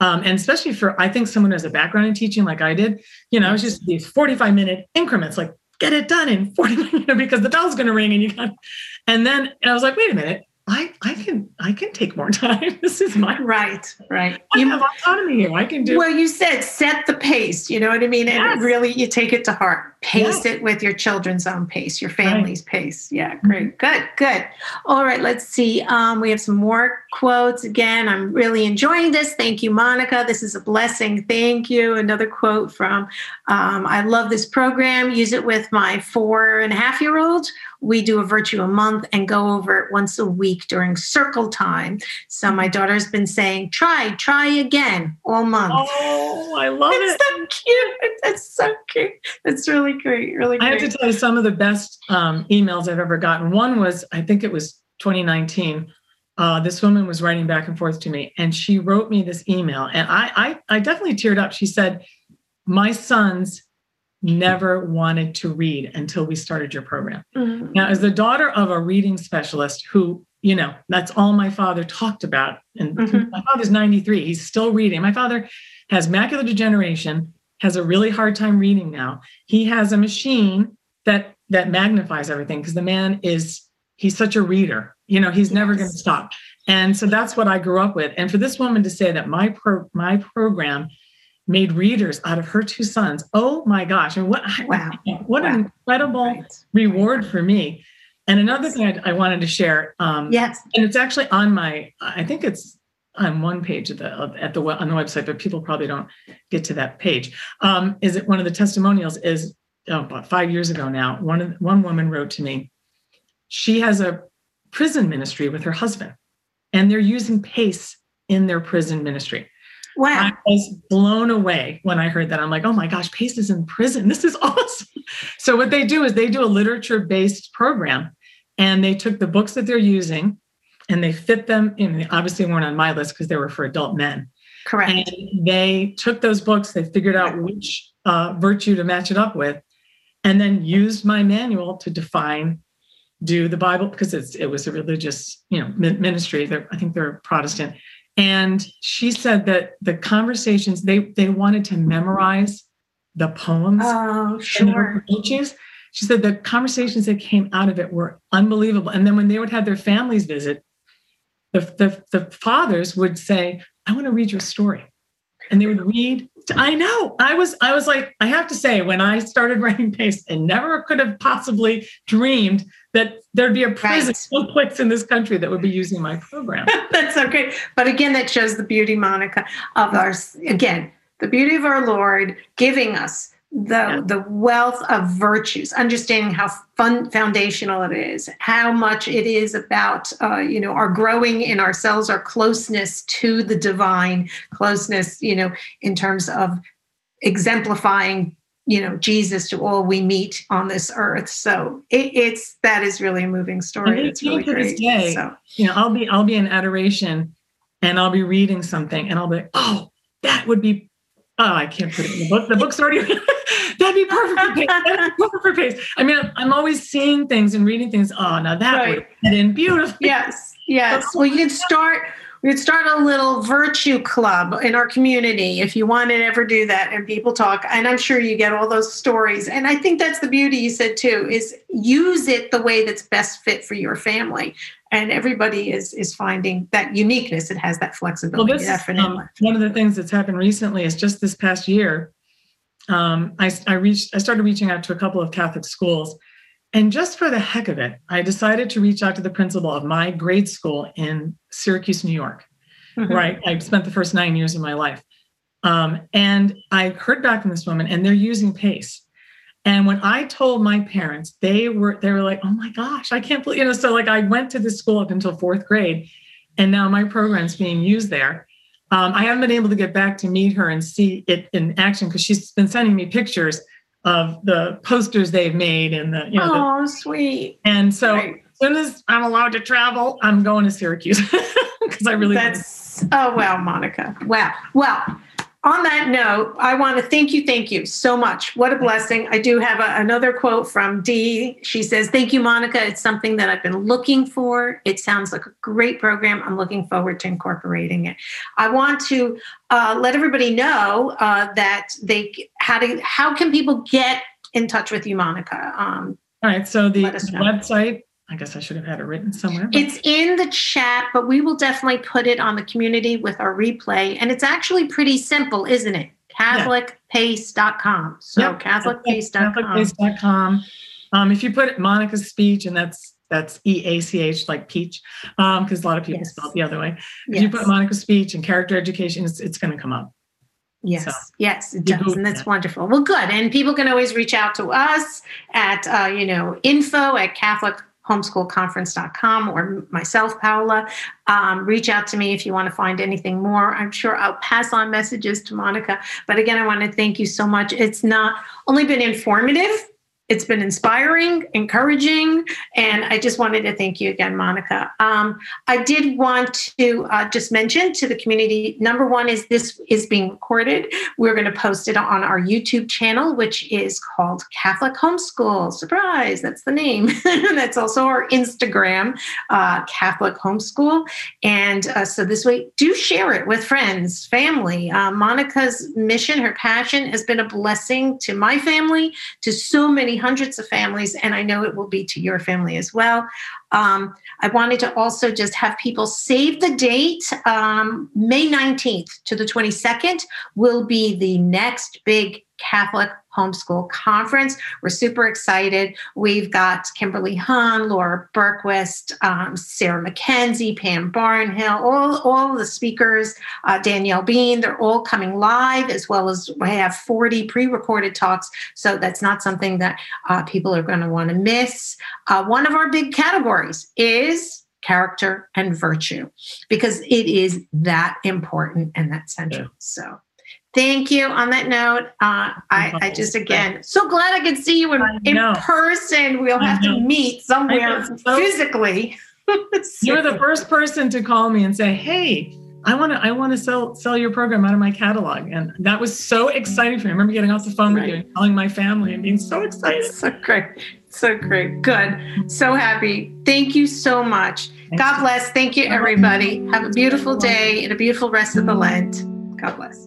Speaker 2: um, and especially for I think someone who has a background in teaching like I did. You know, it's just these 45 minute increments. Like get it done in 40 minutes because the bell's going to ring and you got. And then and I was like, wait a minute. I, I can I can take more time. This is my
Speaker 1: Right, right.
Speaker 2: I
Speaker 1: You-
Speaker 2: have autonomy here. I can do
Speaker 1: well, you said set the pace, you know what I mean? And
Speaker 2: Yes.
Speaker 1: really you take it to heart. Pace it with your children's own pace, your family's pace. Yeah, great. Good, good. All right, let's see. Um, we have some more quotes. Again, I'm really enjoying this. Thank you, Monica. This is a blessing. Thank you. Another quote from um, I love this program. Use it with my four and a half year old. We do a virtue a month and go over it once a week during circle time. So my daughter's been saying, try, try again all month.
Speaker 2: Oh, I love it.
Speaker 1: It's so cute. That's so cute. That's really great. Really
Speaker 2: I
Speaker 1: great.
Speaker 2: have to tell you some of the best um, emails I've ever gotten. One was, I think it was 2019. Uh, this woman was writing back and forth to me, and she wrote me this email, and I, I, I definitely teared up. She said, "My sons never wanted to read until we started your program."
Speaker 1: Mhm.
Speaker 2: Now, as the daughter of a reading specialist, who you know, that's all my father talked about, and
Speaker 1: Mhm.
Speaker 2: my father's 93. He's still reading. My father has macular degeneration, has a really hard time reading now. He has a machine that that magnifies everything because the man is he's such a reader. You know, he's never going to stop. And so that's what I grew up with. And for this woman to say that my pro- my program made readers out of her two sons, oh my gosh! And what wow. what wow. an incredible right. reward for me. And another thing I, I wanted to share, um,
Speaker 1: yes,
Speaker 2: and it's actually on my, I think it's on one page at the at the on the website, but people probably don't get to that page. Um, is it one of the testimonials? Is oh, about five years ago now. One one woman wrote to me. She has a prison ministry with her husband, and they're using PACE in their prison ministry.
Speaker 1: Wow.
Speaker 2: I was blown away when I heard that. I'm like, oh my gosh, PACE is in prison. This is awesome. So, what they do is they do a literature based program and they took the books that they're using and they fit them in. Obviously, weren't on my list because they were for adult men.
Speaker 1: Correct.
Speaker 2: And they took those books, they figured out which uh, virtue to match it up with, and then used my manual to define do the bible because it's it was a religious you know ministry they're, i think they're protestant and she said that the conversations they they wanted to memorize the poems
Speaker 1: oh sure.
Speaker 2: speeches she said the conversations that came out of it were unbelievable. And then when they would have their families visit the, the, the fathers would say i want to read your story and they would read. I know. I was i was like i have to say when i started writing PACE and never could have possibly dreamed that there'd be a prison right. in this country that would be using my program.
Speaker 1: That's so great. But again that shows the beauty monica of our again the beauty of our lord giving us the yeah. the wealth of virtues understanding how fun foundational it is how much it is about uh, you know our growing in ourselves our closeness to the divine closeness you know in terms of exemplifying you know jesus to all we meet on this earth. So it, it's that is really a moving story. It's really great.
Speaker 2: day, so you know i'll be i'll be in adoration and i'll be reading something and i'll be oh that would be oh, I can't put it in the book. The book's already that'd be perfect for PACE. That'd be perfect for PACE. I mean, I'm always seeing things and reading things. Oh, now that right. would fit in beautifully.
Speaker 1: Yes, yes. Well, you could start. We could start a little virtue club in our community if you want to ever do that and people talk. And I'm sure you get all those stories. And I think that's the beauty you said too, is use it the way that's best fit for your family and everybody is is finding that uniqueness. It has that flexibility. Well, this, definitely.
Speaker 2: Um, one of the things that's happened recently is just this past year, um, I, I reached I started reaching out to a couple of Catholic schools, and just for the heck of it, I decided to reach out to the principal of my grade school in Syracuse, New York, mm-hmm. where I, I, spent the first nine years of my life. Um, and I heard back from this woman, and they're using PACE. And when I told my parents, they were they were like, "Oh my gosh, I can't believe you know." So like I went to this school up until fourth grade, and now my program's being used there. Um, I haven't been able to get back to meet her and see it in action because she's been sending me pictures of the posters they've made and the you know.
Speaker 1: Oh,
Speaker 2: the,
Speaker 1: sweet!
Speaker 2: And so right. as soon as I'm allowed to travel, I'm going to Syracuse because I really.
Speaker 1: That's oh well, Monica. Wow. Well on that note, I want to thank you, thank you so much. What a blessing. I do have a, another quote from Dee. She says, Thank you, Monica. It's something that I've been looking for. It sounds like a great program. I'm looking forward to incorporating it. I want to uh, let everybody know uh, that they how to how can people get in touch with you, Monica? Um,
Speaker 2: All right. So the, the website I guess I should have had it written somewhere.
Speaker 1: But. It's in the chat, but we will definitely put it on the community with our replay. And it's actually pretty simple, isn't it? CatholicPace.com. So yep. CatholicPace.com.
Speaker 2: CatholicPace.com. Um, if you put Monica Speach, and that's that's E A C H, like peach, because um, a lot of people yes. spell it the other way. If yes. you put Monica Speach and character education, it's, it's going to come up.
Speaker 1: Yes, so, yes, it does, and that's wonderful. Well, good, and people can always reach out to us at uh, you know info at Catholic homeschoolconference.com or myself, Paola. Um, reach out to me if you want to find anything more. I'm sure I'll pass on messages to Monica. But again, I want to thank you so much. It's not only been informative, it's been inspiring, encouraging, and I just wanted to thank you again, Monica. Um, I did want to uh, just mention to the community number one is this is being recorded. We're going to post it on our YouTube channel, which is called Catholic Homeschool. Surprise, that's the name. that's also our Instagram, uh, Catholic Homeschool. And uh, so this way, do share it with friends, family. Uh, Monica's mission, her passion has been a blessing to my family, to so many hundreds of families, and I know it will be to your family as well. Um, I wanted to also just have people save the date. Um, May 19th to the 22nd will be the next big Catholic Homeschool Conference. We're super excited. We've got Kimberly Hahn, Laura Berquist, um, Sarah Mackenzie, Pam Barnhill, all, all the speakers, uh, Danielle Bean, they're all coming live, as well as we have 40 pre recorded talks. So that's not something that uh, people are going to want to miss. Uh, one of our big categories is character and virtue because it is that important and that central. Yeah. So Thank you. On that note, uh, I, I, just again so glad I could see you in, in person. We'll have to meet somewhere so, physically.
Speaker 2: You're the first person to call me and say, "Hey, I want to I want to sell sell your program out of my catalog," and that was so exciting for me. I remember getting off the phone right. with you and calling my family and being so excited.
Speaker 1: So great, so great, good, so happy. Thank you so much. God bless. Thank you, everybody. Have a beautiful day and a beautiful rest of the Lent. God bless.